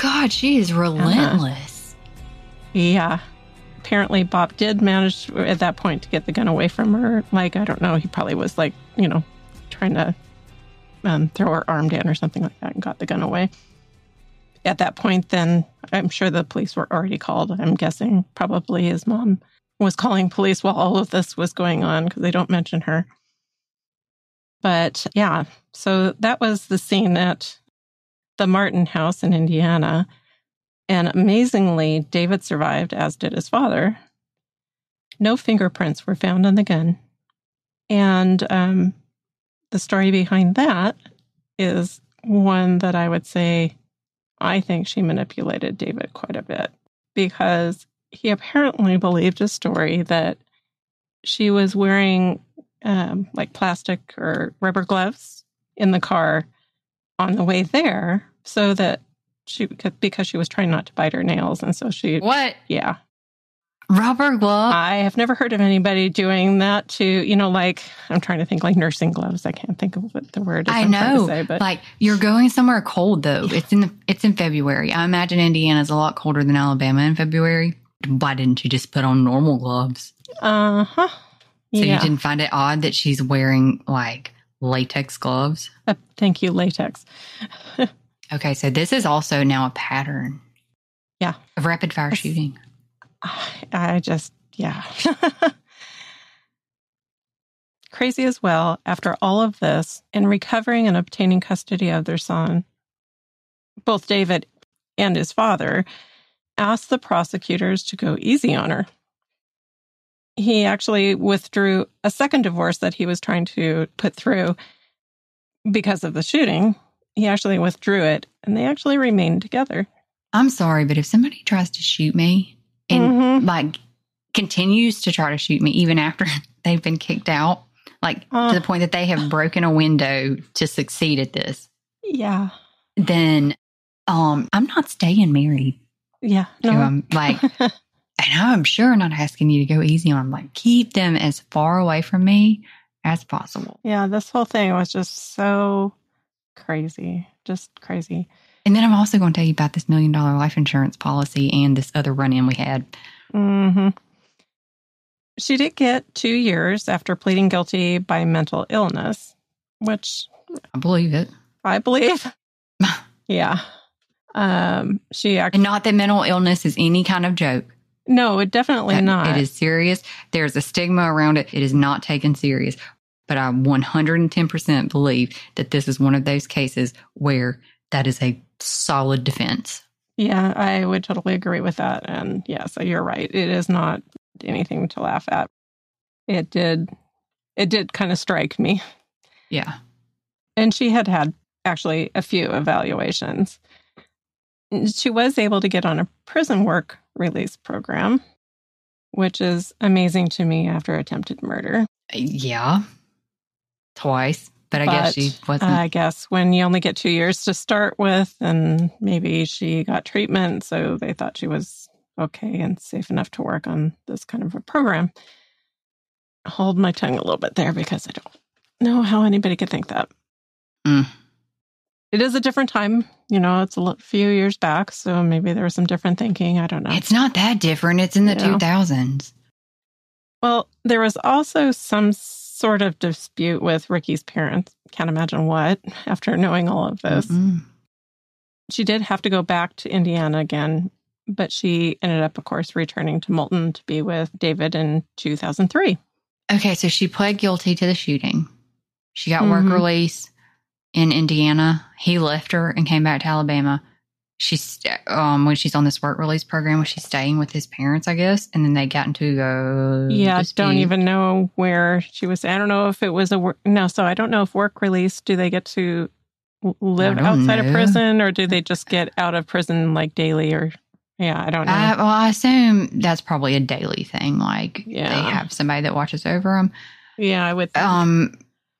God, she is uh-huh. relentless. Yeah. Apparently, Bob did manage at that point to get the gun away from her. Like, I don't know, he probably was like, you know, trying to um, throw her arm down or something like that and got the gun away. At that point, then I'm sure the police were already called. I'm guessing probably his mom was calling police while all of this was going on because they don't mention her. But yeah, so that was the scene at the Martin house in Indiana. And amazingly, David survived, as did his father. No fingerprints were found on the gun. And um, the story behind that is one that I would say I think she manipulated David quite a bit because he apparently believed a story that she was wearing um, like plastic or rubber gloves in the car on the way there so that she because she was trying not to bite her nails. And so she, What? yeah. Rubber glove? I have never heard of anybody doing that to, you know, like, I'm trying to think like nursing gloves. I can't think of what the word is. I I'm trying know. To say, but like you're going somewhere cold though. It's in the, it's in February. I imagine Indiana's a lot colder than Alabama in February. Why didn't you just put on normal gloves? uh huh. So yeah. you didn't find it odd that she's wearing like latex gloves? Uh, thank you, latex. Okay, so this is also now a pattern. Yeah. Of rapid fire Yes. shooting. I just, yeah. Crazy as well, after all of this, in recovering and obtaining custody of their son, both David and his father asked the prosecutors to go easy on her. He actually withdrew a second divorce that he was trying to put through because of the shooting. He actually withdrew it and they actually remained together. I'm sorry, but if somebody tries to shoot me and Mhm. like continues to try to shoot me even after they've been kicked out, like Uh. to the point that they have broken a window to succeed at this, Yeah. then um I'm not staying married Yeah. to them. Like and I'm sure not asking you to go easy on them. Like keep them as far away from me as possible. Yeah, this whole thing was just so crazy. Just crazy. And then I'm also going to tell you about this million dollar life insurance policy and this other run in we had. hmm She did get two years after pleading guilty by mental illness, which I believe it. I believe. yeah. Um, she actually, And not that mental illness is any kind of joke. no, it definitely That not. It is serious. There's a stigma around it. It is not taken serious. But I 110% believe that this is one of those cases where that is a solid defense. Yeah, I would totally agree with that. And yeah, so you're right. It is not anything to laugh at. It did, it did kind of strike me. Yeah. and she had had actually a few evaluations. She was able to get on a prison work release program, which is amazing to me after attempted murder. Uh, yeah. Twice. but I guess she wasn't. I guess when you only get two years to start with, and maybe she got treatment, so they thought she was okay and safe enough to work on this kind of a program. Hold my tongue a little bit there because I don't know how anybody could think that. Mm. It is a different time. You know, it's a few years back, so maybe there was some different thinking. I don't know. It's not that different. It's in the Yeah. 2000s. Well, there was also some sort of dispute with Ricky's parents. Can't imagine what after knowing all of this. Mm-mm. She did have to go back to Indiana again, but she ended up, of course, returning to Moulton to be with David in 2003. Okay, so she pled guilty to the shooting. She got work Mhm. release in Indiana. He left her and came back to Alabama. She's um when she's on this work release program, was she staying with his parents? I guess, and then they got into a Yeah, dispute. don't even know where she was. I don't know if it was a work. No, so I don't know if work release. Do they get to live outside of prison, or do they just get out of prison like daily? Or yeah, I don't know. I, well, I assume that's probably a daily thing. Like Yeah. they have somebody that watches over them. yeah, I would. Think. Um,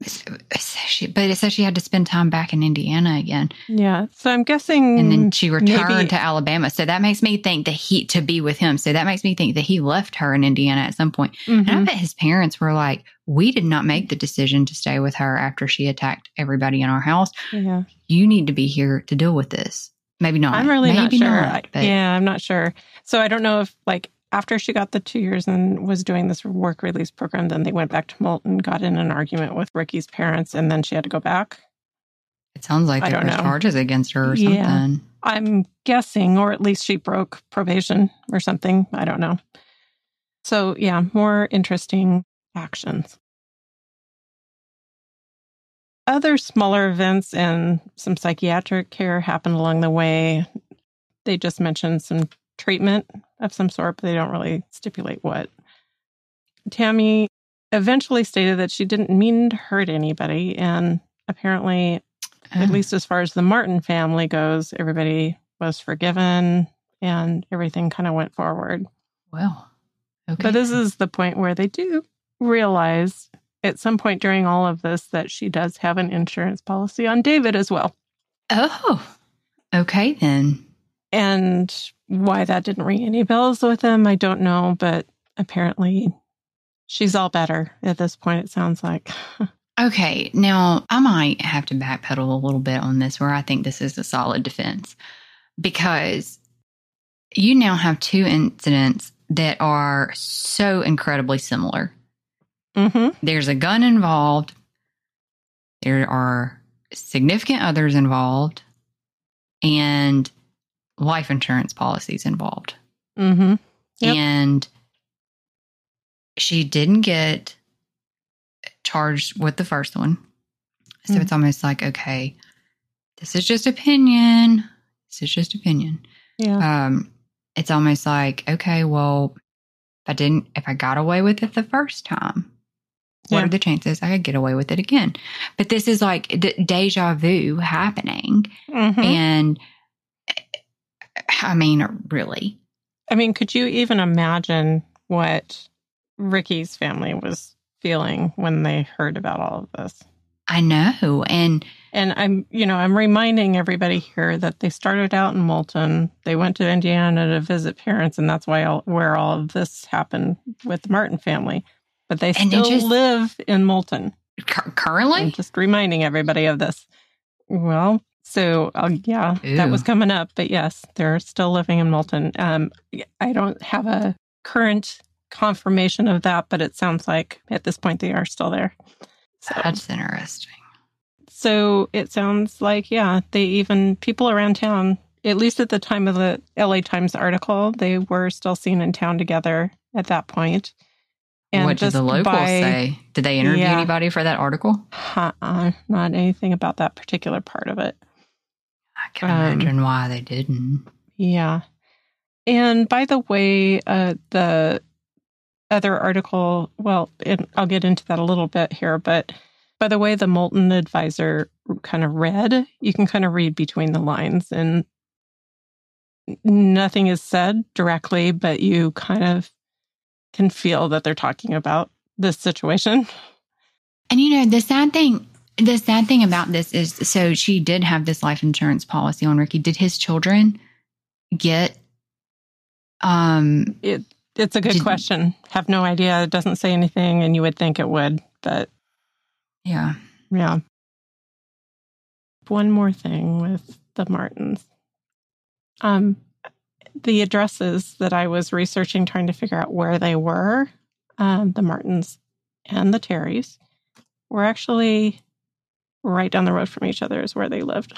she, but it says she had to spend time back in Indiana again, yeah, so I'm guessing. and then she returned maybe- to Alabama. So that makes me think that he to be with him. So that makes me think that he left her in Indiana at some point. And I Mhm. bet his parents were like, "We did not make the decision to stay with her after she attacked everybody in our house. Yeah. You need to be here to deal with this." Maybe not. I'm really Maybe not sure. Not, yeah, I'm not sure. So I don't know if like after she got the two years and was doing this work release program, then they went back to Moulton, got in an argument with Ricky's parents, and then she had to go back. it sounds like there were charges against her or Yeah. something. I'm guessing, or at least she broke probation or something. I don't know. So yeah, more interesting actions. Other smaller events and some psychiatric care happened along the way. They just mentioned some treatment of some sort, but they don't really stipulate what. Tammy eventually stated that she didn't mean to hurt anybody, and apparently at Oh. least as far as the Martin family goes, everybody was forgiven and everything kind of went forward. well, okay. But this is the point where they do realize at some point during all of this that she does have an insurance policy on David as well. oh, okay then. And why that didn't ring any bells with him, I don't know, but apparently she's all better at this point, it sounds like. Okay, now I might have to backpedal a little bit on this where I think this is a solid defense because you now have two incidents that are so incredibly similar. hmm There's a gun involved, there are significant others involved, and life insurance policies involved. hmm Yep. And she didn't get charged with the first one. So Mhm. it's almost like, okay, this is just opinion. This is just opinion. Yeah. Um, it's almost like, okay, well, if I didn't, if I got away with it the first time, what Yeah. are the chances I could get away with it again? But this is like the deja vu happening. Mhm. And I mean, really, I mean, could you even imagine what Ricky's family was feeling when they heard about all of this? I know. And And I'm, you know, I'm reminding everybody here that they started out in Moulton. They went to Indiana to visit parents, and that's why all, where all of this happened with the Martin family. But they still just- live in Moulton. cu- I'm currently, just reminding everybody of this. Well, so uh, yeah, that was coming up, but yes, they're still living in Moulton. Um, I don't have a current confirmation of that, but it sounds like at this point they are still there. So, that's interesting. so it sounds like yeah, they even people around town, at least at the time of the LA Times article, they were still seen in town together at that point. what did the locals by- say? Did they interview Yeah. anybody for that article? Uh-uh, not anything about that particular part of it. I can Um, imagine why they didn't. Yeah. And by the way, uh, the other article, well, it, I'll get into that a little bit here, but by the way, the Moulton Advertiser kind of read, you can kind of read between the lines and nothing is said directly, but you kind of can feel that they're talking about this situation. And you know, the sad thing, The sad thing about this is so she did have this life insurance policy on Ricky. Did his children get um It it's a good Did- question. Have no idea. It doesn't say anything, and you would think it would, but yeah. yeah. One more thing with the Martins. Um, the addresses that I was researching, trying to figure out where they were, um, the Martins and the Terrys, were actually right down the road from each other, is where they lived.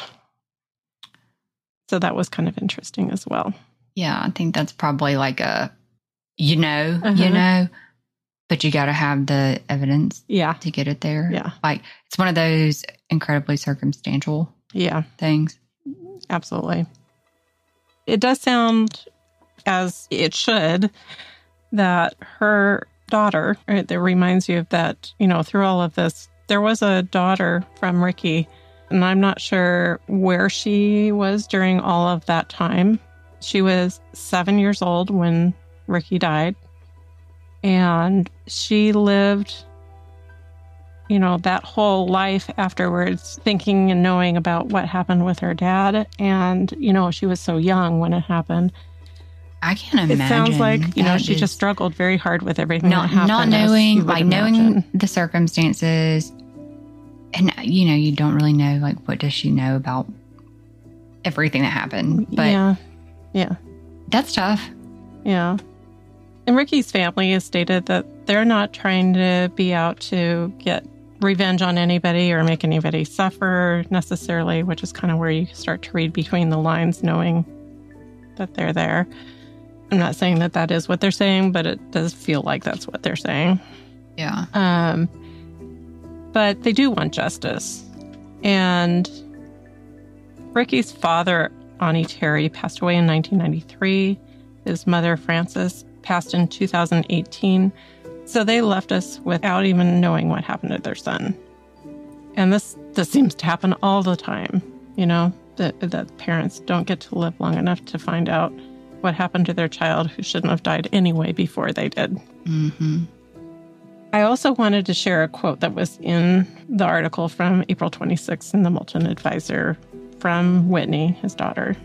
So that was kind of interesting as well. Yeah, I think that's probably like a you know, you Uh-huh. know, but you got to have the evidence Yeah, to get it there. Yeah. Like it's one of those incredibly circumstantial yeah. things. Absolutely. It does sound as it should that her daughter, right, that reminds you of that, you know, through all of this, there was a daughter from Ricky, and I'm not sure where she was during all of that time. She was seven years old when Ricky died, and she lived you know, that whole life afterwards, thinking and knowing about what happened with her dad. And, you know, she was so young when it happened. I can't imagine. It sounds like, you know, she just struggled very hard with everything. not not knowing like knowing the circumstances and you know you don't really know like what does she know about everything that happened but yeah. Yeah. that's tough Yeah. And Ricky's family has stated that they're not trying to be out to get revenge on anybody or make anybody suffer necessarily, which is kind of where you start to read between the lines, knowing that they're there. I'm not saying that that is what they're saying, but it does feel like that's what they're saying. yeah Um, but they do want justice. And Ricky's father, Ani Terry, passed away in 1993. His mother, Frances, passed in 2018. So they left us without even knowing what happened to their son. And this this seems to happen all the time, you know, that, that parents don't get to live long enough to find out what happened to their child who shouldn't have died anyway before they did. hmm I also wanted to share a quote that was in the article from April 26th in the Moulton Advertiser from Whitney, his daughter.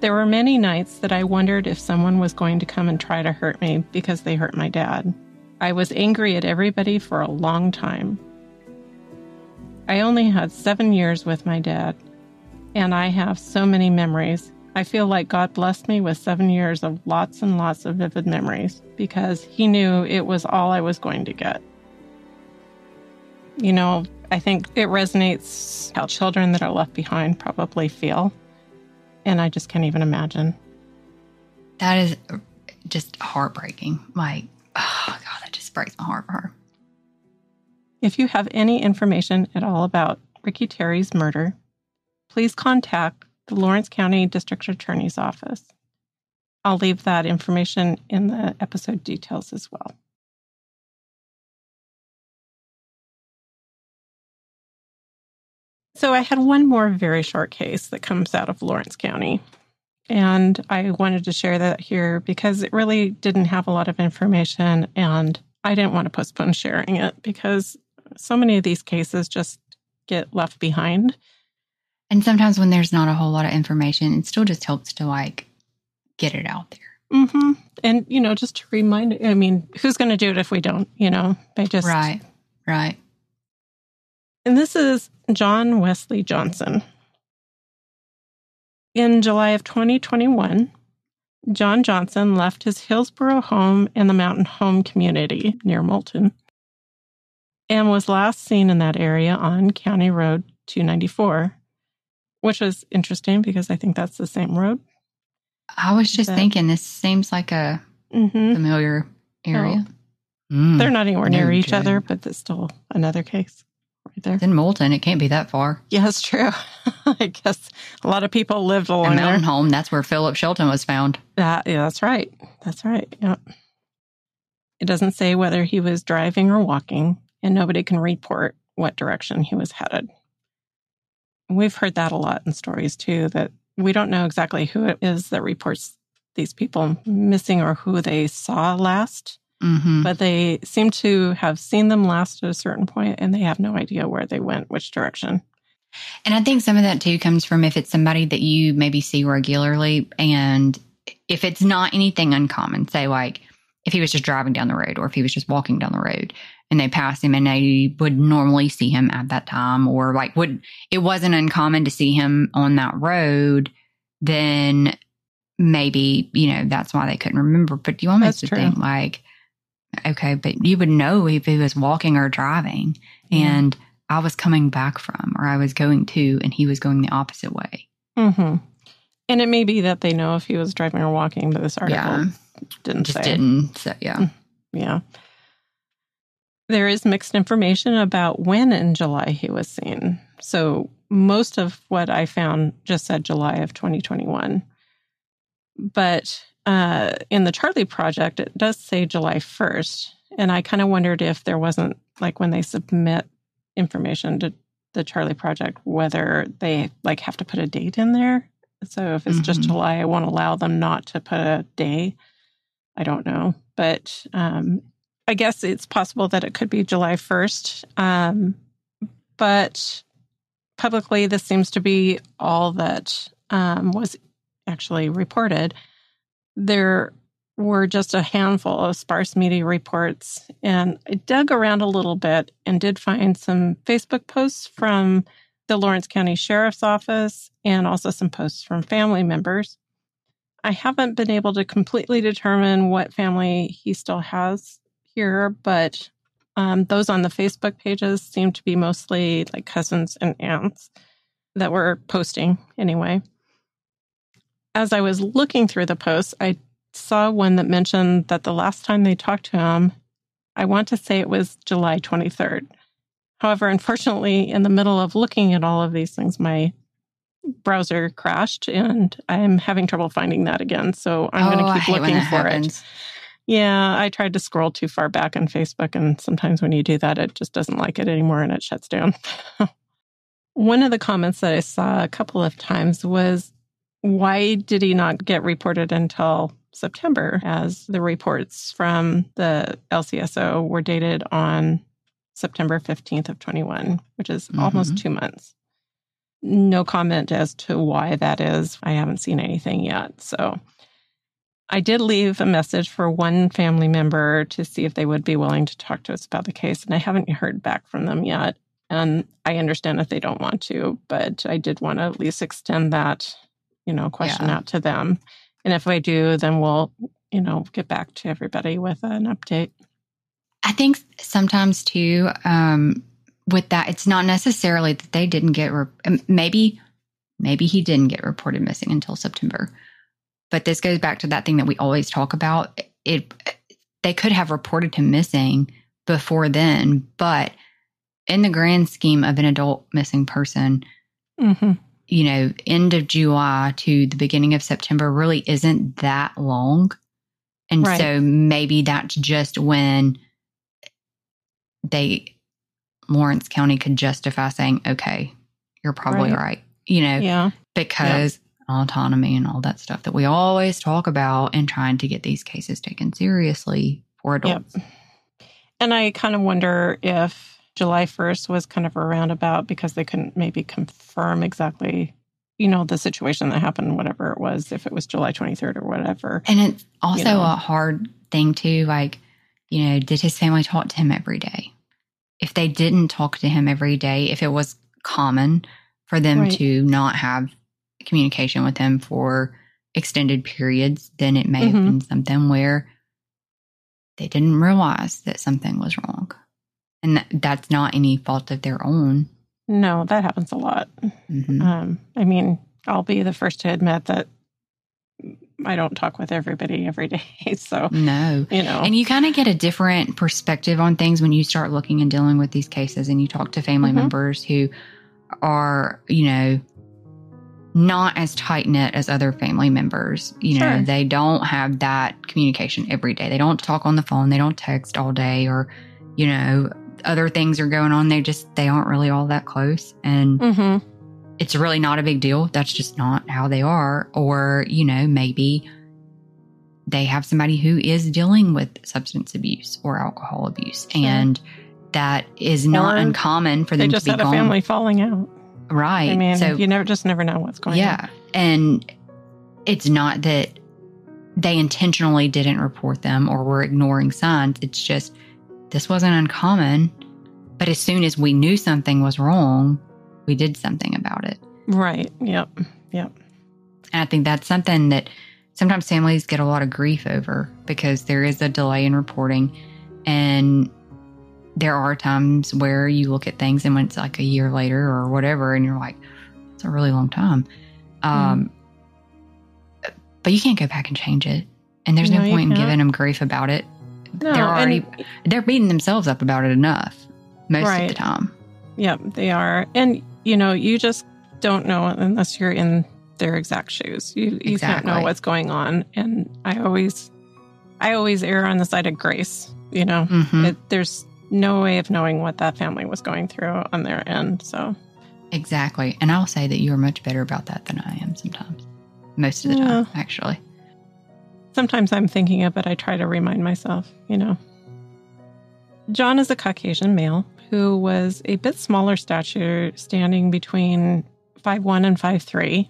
There were many nights that I wondered if someone was going to come and try to hurt me because they hurt my dad. I was angry at everybody for a long time. I only had seven years with my dad, and I have so many memories. I feel like God blessed me with seven years of lots and lots of vivid memories because He knew it was all I was going to get. You know, I think it resonates how children that are left behind probably feel. And I just can't even imagine. that is just heartbreaking like oh god that just breaks my heart for her If you have any information at all about Ricky Terry's murder, please contact the Lawrence County District Attorney's Office. I'll leave that information in the episode details as well. So, I had one more very short case that comes out of Lawrence County. And I wanted to share that here because it really didn't have a lot of information. And I didn't want to postpone sharing it because so many of these cases just get left behind. And sometimes when there's not a whole lot of information it still just helps to like get it out there Mm-hmm. And, you know, just to remind, I mean, who's going to do it if we don't, you know? They just. right right And this is John Wesley Johnson. In July of 2021, John Johnson left his Hillsboro home in the Mountain Home community near Moulton and was last seen in that area on County Road 294, which was interesting because I think that's the same road. i was just That- thinking this seems like a hmm familiar area Mm. They're not anywhere near No each other, but it's still another case right there. It's in Moulton. It can't be that far. Yeah, it's true. I guess a lot of people lived A along there. mountain home. That's where Philip Shelton was found. That, yeah, that's right. That's right. Yeah. It doesn't say whether he was driving or walking, and nobody can report what direction he was headed. We've heard that a lot in stories too, that we don't know exactly who it is that reports these people missing or who they saw last. hmm but they seem to have seen them last at a certain point and they have no idea where they went, which direction. And I think some of that too comes from if it's somebody that you maybe see regularly, and if it's not anything uncommon, say like if he was just driving down the road or if he was just walking down the road and they pass him and they would normally see him at that time, or like would it wasn't uncommon to see him on that road, then maybe you know that's why they couldn't remember. But you almost would think like, okay, but you would know if he was walking or driving, Yeah. and I was coming back from, or I was going to, and he was going the opposite way. hmm And it may be that they know if he was driving or walking, but this article yeah, didn't just say. didn't. So yeah, Yeah. There is mixed information about when in July he was seen. So most of what I found just said July of 2021. But uh, in the Charley Project, it does say July 1st. And I kind of wondered if there wasn't, like, when they submit information to the Charley Project, whether they like have to put a date in there. So if it's just Mhm. July, I won't allow them not to put a day. I don't know, but um, I guess it's possible that it could be July 1st. Um, but publicly, this seems to be all that um, was actually reported. There were just a handful of sparse media reports, and I dug around a little bit and did find some Facebook posts from the Lawrence County Sheriff's Office and also some posts from family members. I haven't been able to completely determine what family he still has here, but um, those on the Facebook pages seem to be mostly like cousins and aunts that were posting anyway. As I was looking through the posts, I saw one that mentioned that the last time they talked to him, I want to say it was July 23rd. However, unfortunately, in the middle of looking at all of these things, my browser crashed and I'm having trouble finding that again. So I'm oh, going to keep looking for it. Yeah, I tried to scroll too far back on Facebook, and sometimes when you do that, it just doesn't like it anymore and it shuts down. One of the comments that I saw a couple of times was why did he not get reported until September, as the reports from the LCSO were dated on September 15th of 21, which is almost mm-hmm. two months. No comment as to why that is. I haven't seen anything yet. So I did leave a message for one family member to see if they would be willing to talk to us about the case, and I haven't heard back from them yet. And I understand if they don't want to, but I did want to at least extend that, you know, question Yeah. out to them. And if I do, then we'll, you know, get back to everybody with an update. I think sometimes too, um, with that, it's not necessarily that they didn't get, re- um, maybe, maybe he didn't get reported missing until September. But this goes back to that thing that we always talk about. It, they could have reported him missing before then, but in the grand scheme of an adult missing person, Mm-hmm. you know, end of July to the beginning of September really isn't that long. And Right. so maybe that's just when they, Lawrence County could justify saying, okay, you're probably Right. right, you know, Yeah. because autonomy and all that stuff that we always talk about and trying to get these cases taken seriously for Yep. adults. And I kind of wonder if July 1st was kind of a roundabout because they couldn't maybe confirm exactly, you know, the situation that happened, whatever it was, if it was July 23rd or whatever. And it's also know. a hard thing too. Like, you know, did his family talk to him every day? If they didn't talk to him every day, if it was common for them Right. to not have communication with him for extended periods, then it may have Mhm. been something where they didn't realize that something was wrong. And that, that's not any fault of their own. No, that happens a lot. Mhm. Um, I mean, I'll be the first to admit that I don't talk with everybody every day. So, no. you know, And you kind of get a different perspective on things when you start looking and dealing with these cases and you talk to family Mhm. members who are, you know, not as tight knit as other family members. You know, Sure. they don't have that communication every day. They don't talk on the phone, they don't text all day or, you know, other things are going on. They just they aren't really all that close. And Mhm. it's really not a big deal. That's just not how they are. Or, you know, maybe they have somebody who is dealing with substance abuse or alcohol abuse. Sure. And that is not Or uncommon for them to be had a gone. family falling out. Right. I mean, so you never just never know what's going on. yeah. And it's not that they intentionally didn't report them or were ignoring signs. It's just this wasn't uncommon. But as soon as we knew something was wrong, we did something about it. Right. Yep. Yep. And I think that's something that sometimes families get a lot of grief over because there is a delay in reporting. And there are times where you look at things and when it's like a year later or whatever, and you're like, it's a really long time. Um, But you can't go back and change it. And there's no, No, point in giving them grief about it. No, they're already, and they're beating themselves up about it enough most of Right. the time. Yep, they are. And you know, you just don't know unless you're in their exact shoes. You you can't know what's going on. And I always I always err on the side of grace, you know. Mhm. It, there's no way of knowing what that family was going through on their end. So Exactly. And I'll say that you're much better about that than I am sometimes. Most of the Yeah. time, actually. sometimes I'm thinking of it, I try to remind myself, you know. John is a Caucasian male who was a bit smaller stature, standing between 5'1 and 5'3,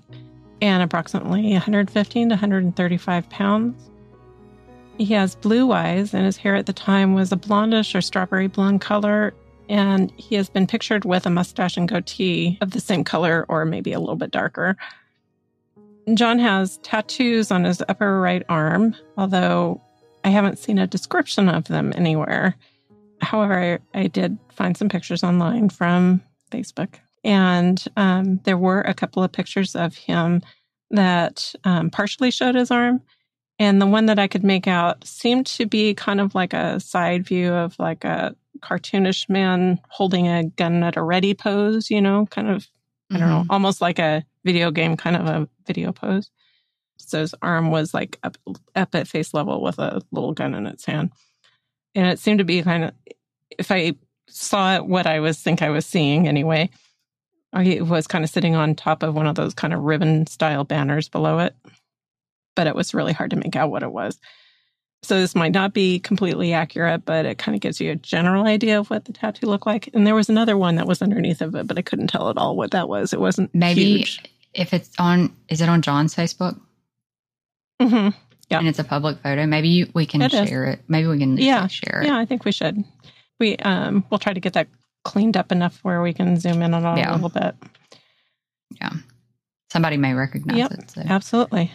and approximately 115 to 135 pounds. He has blue eyes, and his hair at the time was a blondish or strawberry blonde color. And he has been pictured with a mustache and goatee of the same color or maybe a little bit darker. John has tattoos on his upper right arm, although I haven't seen a description of them anywhere. However, I, I did find some pictures online from Facebook, and um, there were a couple of pictures of him that um, partially showed his arm. And the one that I could make out seemed to be kind of like a side view of like a cartoonish man holding a gun at a ready pose, you know, kind of I don't know, mm-hmm. almost like a video game kind of a video pose. So his arm was like up, up at face level with a little gun in its hand. And it seemed to be kind of, if I saw it, what I was think I was seeing anyway, I was kind of sitting on top of one of those kind of ribbon style banners below it. But it was really hard to make out what it was. So this might not be completely accurate, but it kind of gives you a general idea of what the tattoo looked like. And there was another one that was underneath of it, but I couldn't tell at all what that was. It wasn't Maybe huge. if it's on, is it on John's Facebook? Mm-hmm. Yeah. And it's a public photo. Maybe you, we can It is. share it. Maybe we can Yeah. share it. Yeah, I think we should. We um we'll try to get that cleaned up enough where we can zoom in on it Yeah. a little bit. Yeah, somebody may recognize Yep. it. So. Absolutely.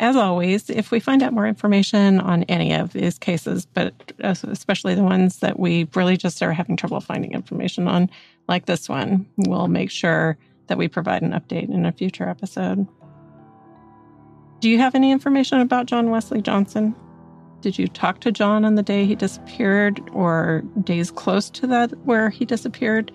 As always, if we find out more information on any of these cases, but especially the ones that we really just are having trouble finding information on, like this one, we'll make sure that we provide an update in a future episode. Do you have any information about John Wesley Johnson? Did you talk to John on the day he disappeared or days close to that where he disappeared?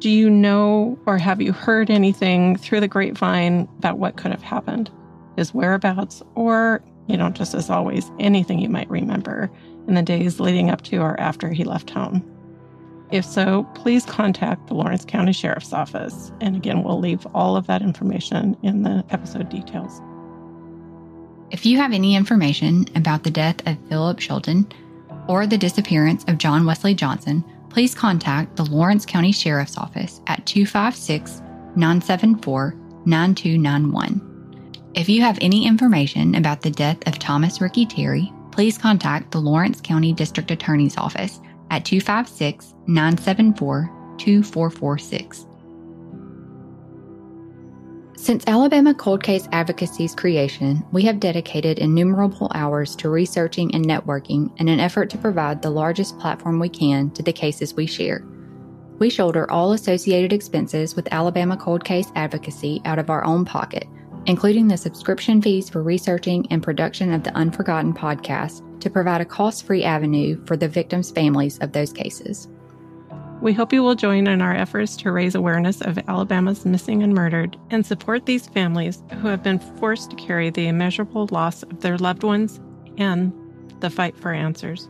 Do you know or have you heard anything through the grapevine about what could have happened? His whereabouts, or, you know, just as always, anything you might remember in the days leading up to or after he left home? If so, please contact the Lawrence County Sheriff's Office. And again, we'll leave all of that information in the episode details. If you have any information about the death of Philip Shelton or the disappearance of John Wesley Johnson, please contact the Lawrence County Sheriff's Office at 256 974 9291. If you have any information about the death of Thomas Ricky Terry, please contact the Lawrence County District Attorney's Office at 256 974 2446. Since Alabama Cold Case Advocacy's creation, we have dedicated innumerable hours to researching and networking in an effort to provide the largest platform we can to the cases we share. We shoulder all associated expenses with Alabama Cold Case Advocacy out of our own pocket, including the subscription fees for researching and production of the Unforgotten podcast to provide a cost free avenue for the victims' families of those cases. We hope you will join in our efforts to raise awareness of Alabama's missing and murdered and support these families who have been forced to carry the immeasurable loss of their loved ones and the fight for answers.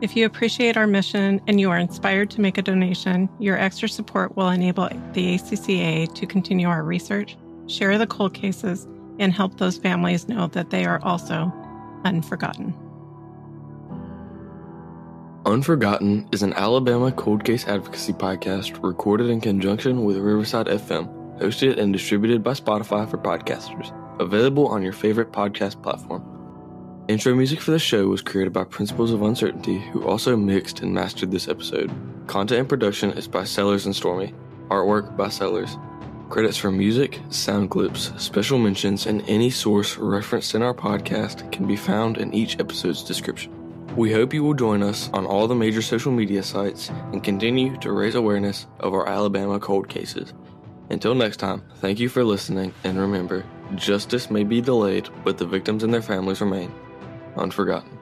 If you appreciate our mission and you are inspired to make a donation, your extra support will enable the ACCA to continue our research, share the cold cases, and help those families know that they are also unforgotten. Unforgotten is an Alabama cold case advocacy podcast recorded in conjunction with Riverside FM, hosted and distributed by Spotify for podcasters, available on your favorite podcast platform. Intro music for the show was created by Principles of Uncertainty, who also mixed and mastered this episode. Content and production is by Sellers and Stormy. Artwork by Sellers. Credits for music, sound clips, special mentions, and any source referenced in our podcast can be found in each episode's description. We hope you will join us on all the major social media sites and continue to raise awareness of our Alabama cold cases. Until next time, thank you for listening, and remember, justice may be delayed, but the victims and their families remain unforgotten.